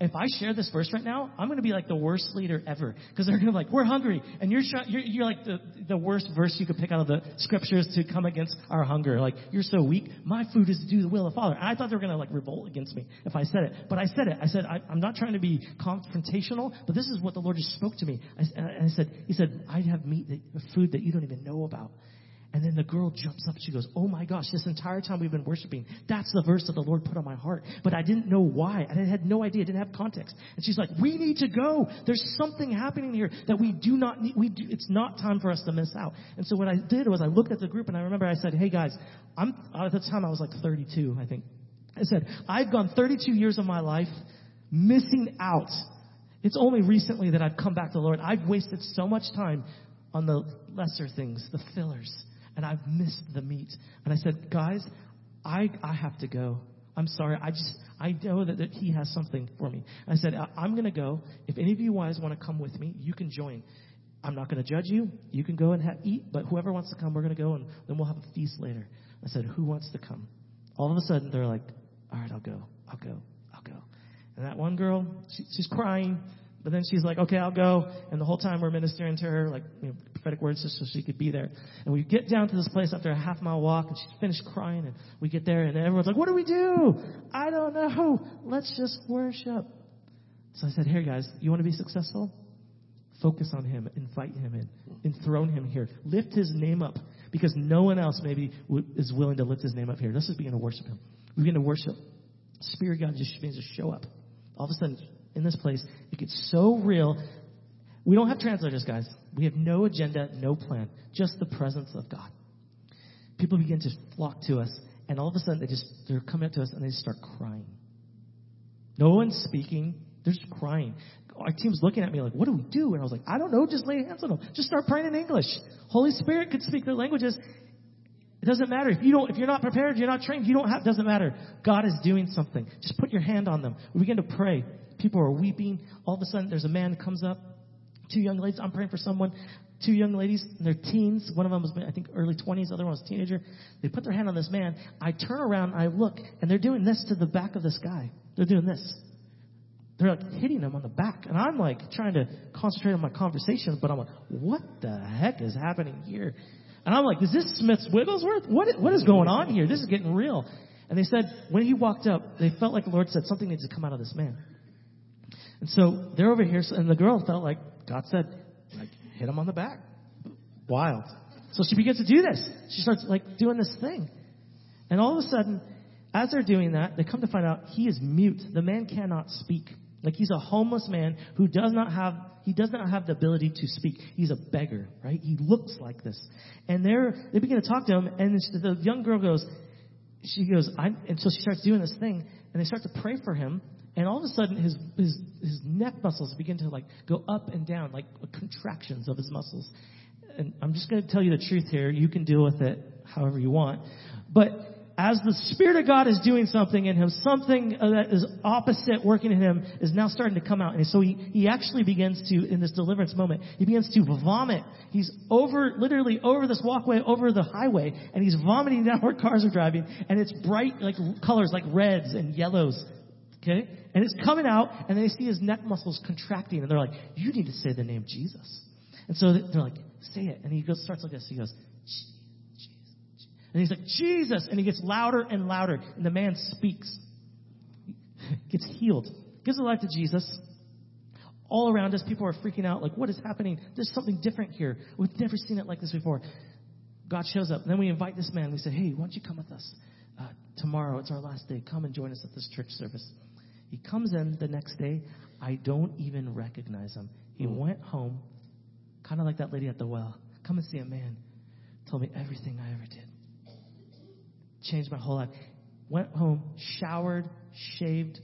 if I share this verse right now, I'm going to be like the worst leader ever. Because they're going to be like, we're hungry. And you're, you're, you're like the, the worst verse you could pick out of the scriptures to come against our hunger. Like, you're so weak. My food is to do the will of the Father. And I thought they were going to like revolt against me if I said it. But I said it. I said, I, am not trying to be confrontational, but this is what the Lord just spoke to me. I, and I said, He said, I have meat, that, food that you don't even know about. And then the girl jumps up. She goes, Oh my gosh, this entire time we've been worshiping, that's the verse that the Lord put on my heart. But I didn't know why. I had no idea. I didn't have context. And she's like, We need to go. There's something happening here that we do not need. We do, it's not time for us to miss out. And so what I did was I looked at the group and I remember I said, Hey guys, I'm, at the time I was like 32, I think. I said, I've gone 32 years of my life missing out. It's only recently that I've come back to the Lord. I've wasted so much time on the lesser things, the fillers and I've missed the meat. And I said, guys, I, I have to go. I'm sorry. I just, I know that, that he has something for me. I said, I'm going to go. If any of you guys want to come with me, you can join. I'm not going to judge you. You can go and have, eat, but whoever wants to come, we're going to go and then we'll have a feast later. I said, who wants to come? All of a sudden, they're like, all right, I'll go. I'll go. I'll go. And that one girl, she, she's crying. But then she's like, okay, I'll go. And the whole time we're ministering to her, like, you know, prophetic words just so she could be there. And we get down to this place after a half mile walk and she's finished crying and we get there and everyone's like, what do we do? I don't know. Let's just worship. So I said, here guys, you want to be successful? Focus on him. Invite him in. Enthrone him here. Lift his name up because no one else maybe is willing to lift his name up here. Let's just begin to worship him. We begin to worship. Spirit God just begins to show up. All of a sudden, in this place, it gets so real. We don't have translators, guys. We have no agenda, no plan, just the presence of God. People begin to flock to us, and all of a sudden, they just they're coming up to us and they start crying. No one's speaking. They're just crying. Our team's looking at me like, what do we do? And I was like, I don't know. Just lay hands on them. Just start praying in English. Holy Spirit could speak their languages. It doesn't matter. If you don't, if you're not prepared, you're not trained, you don't have, doesn't matter. God is doing something. Just put your hand on them. We begin to pray. People are weeping. All of a sudden, there's a man comes up. Two young ladies. I'm praying for someone. Two young ladies. They're teens. One of them was, I think, early 20s. The other one was a teenager. They put their hand on this man. I turn around. I look, and they're doing this to the back of this guy. They're doing this. They're like hitting him on the back. And I'm like trying to concentrate on my conversation, but I'm like, what the heck is happening here? And I'm like, is this Smith's Wigglesworth? What, what is going on here? This is getting real. And they said, when he walked up, they felt like the Lord said, something needs to come out of this man. And so they're over here, and the girl felt like God said, like, hit him on the back. Wild. So she begins to do this. She starts like doing this thing. And all of a sudden, as they're doing that, they come to find out he is mute. The man cannot speak. Like he's a homeless man who does not have he does not have the ability to speak. He's a beggar, right? He looks like this. And they're they begin to talk to him, and the young girl goes, she goes, I'm, and so she starts doing this thing, and they start to pray for him, and all of a sudden his his his neck muscles begin to like go up and down, like contractions of his muscles. And I'm just going to tell you the truth here. You can deal with it however you want, but as the Spirit of God is doing something in him, something that is opposite working in him is now starting to come out. And so he, he actually begins to, in this deliverance moment, he begins to vomit. He's over, literally over this walkway, over the highway, and he's vomiting down where cars are driving, and it's bright, like, colors like reds and yellows. Okay? And it's coming out, and they see his neck muscles contracting, and they're like, you need to say the name Jesus. And so they're like, say it. And he goes, starts like this. He goes, Jesus. and he's like, Jesus! And he gets louder and louder. And the man speaks. Gets healed. Gives his life to Jesus. All around us, people are freaking out, like, what is happening? There's something different here. We've never seen it like this before. God shows up. And then we invite this man. We say, hey, why don't you come with us? Uh, tomorrow, it's our last day. Come and join us at this church service. He comes in the next day. I don't even recognize him. He mm. went home, kind of like that lady at the well. Come and see a man. Told me everything I ever did changed my whole life. Went home, showered, shaved,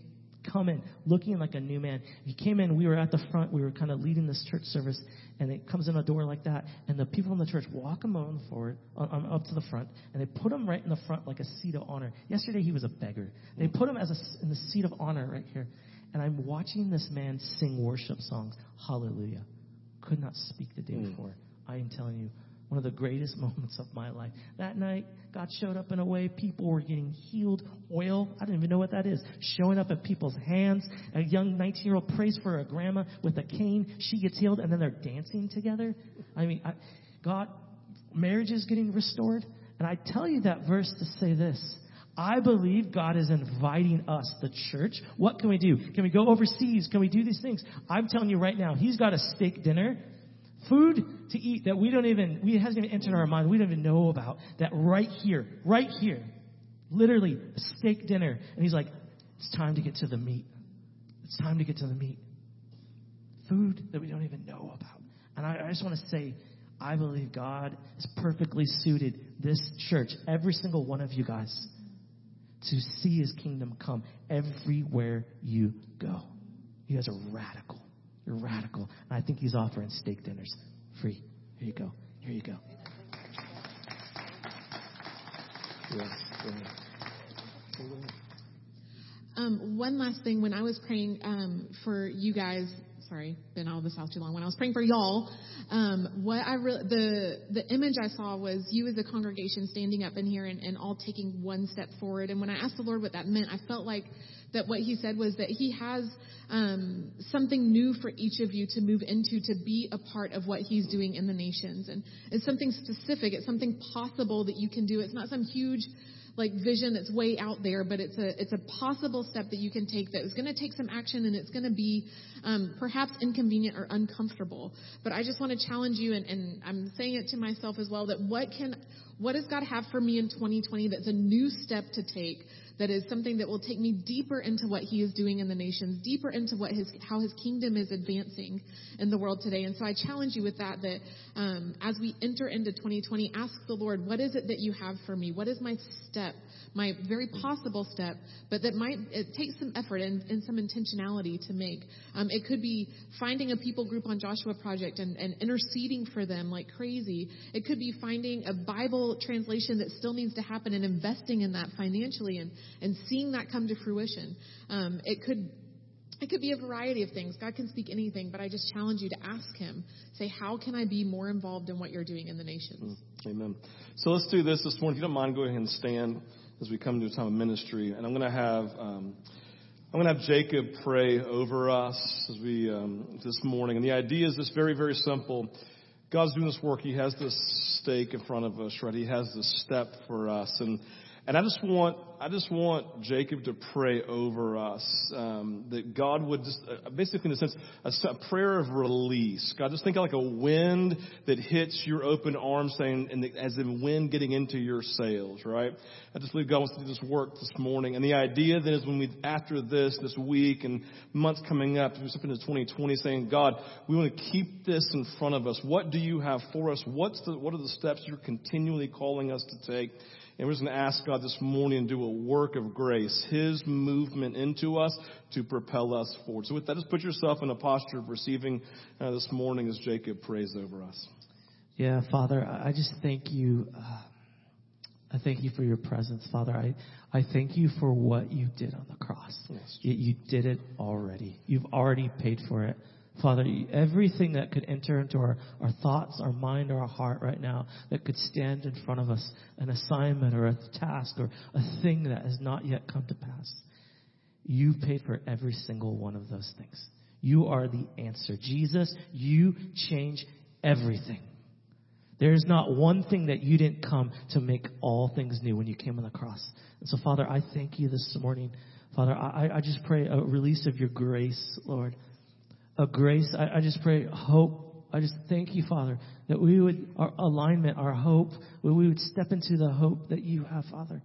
come in looking like a new man. He came in, we were at the front, we were kind of leading this church service, and it comes in a door like that, and the people in the church walk him on forward, on, on, up to the front, and they put him right in the front like a seat of honor. Yesterday he was a beggar. They put him as a, in the seat of honor right here. And I'm watching this man sing worship songs. Hallelujah. Could not speak the day mm. before. I am telling you, one of the greatest moments of my life. That night, God showed up in a way people were getting healed. Oil, I don't even know what that is, showing up at people's hands. A young 19 year old prays for a grandma with a cane. She gets healed, and then they're dancing together. I mean, I, God, marriage is getting restored. And I tell you that verse to say this. I believe God is inviting us, the church. What can we do? Can we go overseas? Can we do these things? I'm telling you right now, He's got a steak dinner Food to eat that we don't even, we hasn't even entered our mind, we don't even know about. That right here, right here, literally a steak dinner. And he's like, it's time to get to the meat. It's time to get to the meat. Food that we don't even know about. And I, I just want to say, I believe God has perfectly suited this church, every single one of you guys, to see his kingdom come everywhere you go. You guys are radical. You're radical. And I think he's offering steak dinners free. Here you go. Here you go. Um, one last thing. When I was praying um, for you guys, sorry, been out of the South too long. When I was praying for y'all, um, what I re- the the image I saw was you as a congregation standing up in here and, and all taking one step forward. And when I asked the Lord what that meant, I felt like that what he said was that he has um, something new for each of you to move into to be a part of what he's doing in the nations. And it's something specific. It's something possible that you can do. It's not some huge like vision that's way out there, but it's a it's a possible step that you can take that is going to take some action and it's going to be um, perhaps inconvenient or uncomfortable. But I just want to challenge you, and, and I'm saying it to myself as well, that what can what does God have for me in 2020 that's a new step to take that is something that will take me deeper into what he is doing in the nations, deeper into what his how his kingdom is advancing in the world today. And so I challenge you with that that um, as we enter into 2020, ask the Lord, what is it that you have for me? What is my step? My very possible step, but that might it takes some effort and, and some intentionality to make. Um, it could be finding a people group on Joshua Project and, and interceding for them like crazy. It could be finding a Bible translation that still needs to happen and investing in that financially and and seeing that come to fruition. Um, it could it could be a variety of things. God can speak anything, but I just challenge you to ask Him. Say, how can I be more involved in what you're doing in the nations? Mm, amen. So let's do this this morning. If you don't mind, go ahead and stand as we come to a time of ministry. And I'm going to have um, I'm going to have Jacob pray over us as we um, this morning. And the idea is this very very simple. God's doing this work. He has this steak in front of us, right? He has this step for us, and and I just want, I just want Jacob to pray over us um, that God would just, uh, basically in a sense, a, a, prayer of release. God, just think of like a wind that hits your open arms, saying, and the, as in wind getting into your sails, right? I just believe God wants to do this work this morning. And the idea then is when we, after this, this week and months coming up, we step into 2020, saying, God, we want to keep this in front of us. What do you have for us? What's the, what are the steps you're continually calling us to take? And we're just going to ask God this morning to do a work of grace, His movement into us to propel us forward. So with that, just put yourself in a posture of receiving uh, this morning as Jacob prays over us. Yeah, Father, I just thank you. Uh, I thank you for your presence, Father. I, I thank you for what you did on the cross. Yes. You, you did it already. You've already paid for it. Father, everything that could enter into our, our thoughts, our mind, or our heart right now that could stand in front of us, an assignment or a task or a thing that has not yet come to pass. You paid for every single one of those things. You are the answer. Jesus, you change everything. There is not one thing that you didn't come to make all things new when you came on the cross. And so, Father, I thank you this morning. Father, I, I just pray a release of your grace, Lord a grace. I, I just pray hope. I just thank you, Father, that we would, our alignment, our hope, we would step into the hope that you have, Father.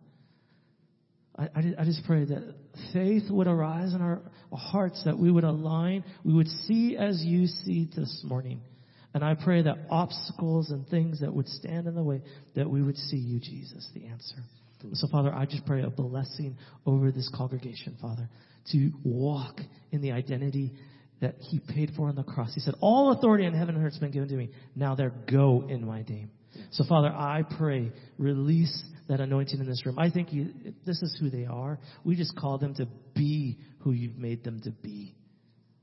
I, I, I just pray that faith would arise in our hearts, that we would align, we would see as you see this morning. And I pray that obstacles and things that would stand in the way, that we would see you, Jesus, the answer. So, Father, I just pray a blessing over this congregation, Father, to walk in the identity that he paid for on the cross. He said, All authority in heaven and earth has been given to me. Now there go in my name. So, Father, I pray, release that anointing in this room. I think you, this is who they are. We just call them to be who you've made them to be.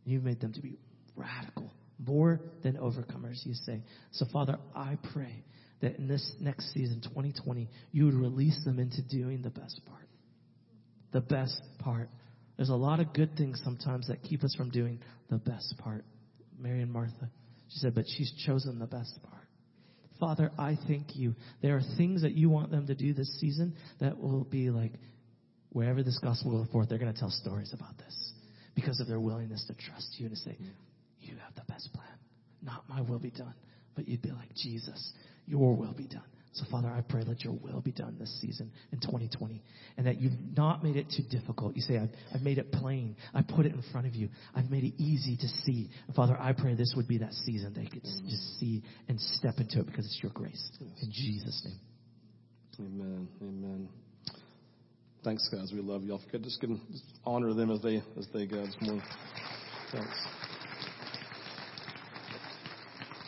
You've made them to be radical, more than overcomers, you say. So, Father, I pray that in this next season, 2020, you would release them into doing the best part. The best part there's a lot of good things sometimes that keep us from doing the best part. Mary and Martha, she said, but she's chosen the best part. Father, I thank you. There are things that you want them to do this season that will be like, wherever this gospel goes forth, they're going to tell stories about this because of their willingness to trust you and to say, you have the best plan. Not my will be done, but you'd be like, Jesus, your will be done. So, Father, I pray let your will be done this season in 2020 and that you've not made it too difficult. You say, I've, I've made it plain. I put it in front of you. I've made it easy to see. And Father, I pray this would be that season they could just see and step into it because it's your grace. In Jesus' name. Amen. Amen. Thanks, guys. We love you. All just, can, just honor them as they as they go this morning. Thanks.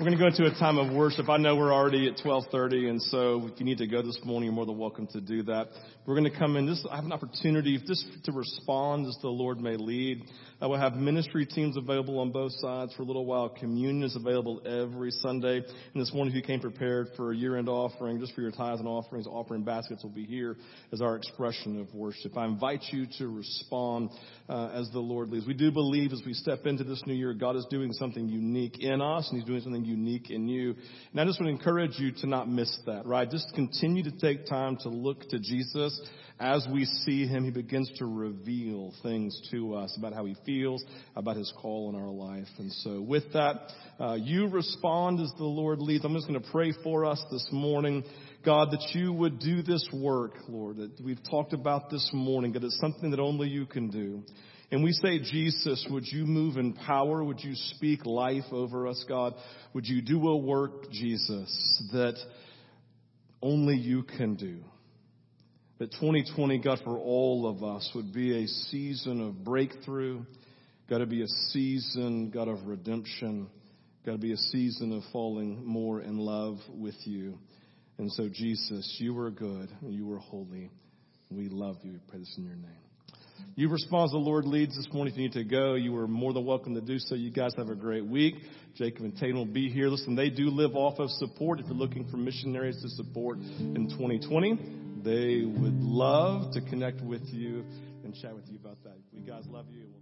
We're going to go into a time of worship. I know we're already at 12:30, and so if you need to go this morning, you're more than welcome to do that. We're going to come in. This I have an opportunity just to respond as the Lord may lead. I will have ministry teams available on both sides for a little while. Communion is available every Sunday. And this morning, if you came prepared for a year-end offering, just for your tithes and offerings, offering baskets will be here as our expression of worship. I invite you to respond uh, as the Lord leads. We do believe as we step into this new year, God is doing something unique in us, and He's doing something in you. And I just want to encourage you to not miss that, right? Just continue to take time to look to Jesus. As we see him, he begins to reveal things to us about how he feels, about his call in our life. And so with that, uh, you respond as the Lord leads. I'm just going to pray for us this morning. God, that you would do this work, Lord, that we've talked about this morning, that it's something that only you can do. And we say, Jesus, would you move in power? Would you speak life over us, God? Would you do a work, Jesus, that only you can do? That 2020, God, for all of us would be a season of breakthrough. Got to be a season, God, of redemption. Got to be a season of falling more in love with you. And so, Jesus, you are good. You are holy. We love you. We pray this in your name. You respond as the Lord leads this morning. If you need to go, you are more than welcome to do so. You guys have a great week. Jacob and Tatum will be here. Listen, they do live off of support. If you're looking for missionaries to support in 2020, they would love to connect with you and chat with you about that. We guys love you.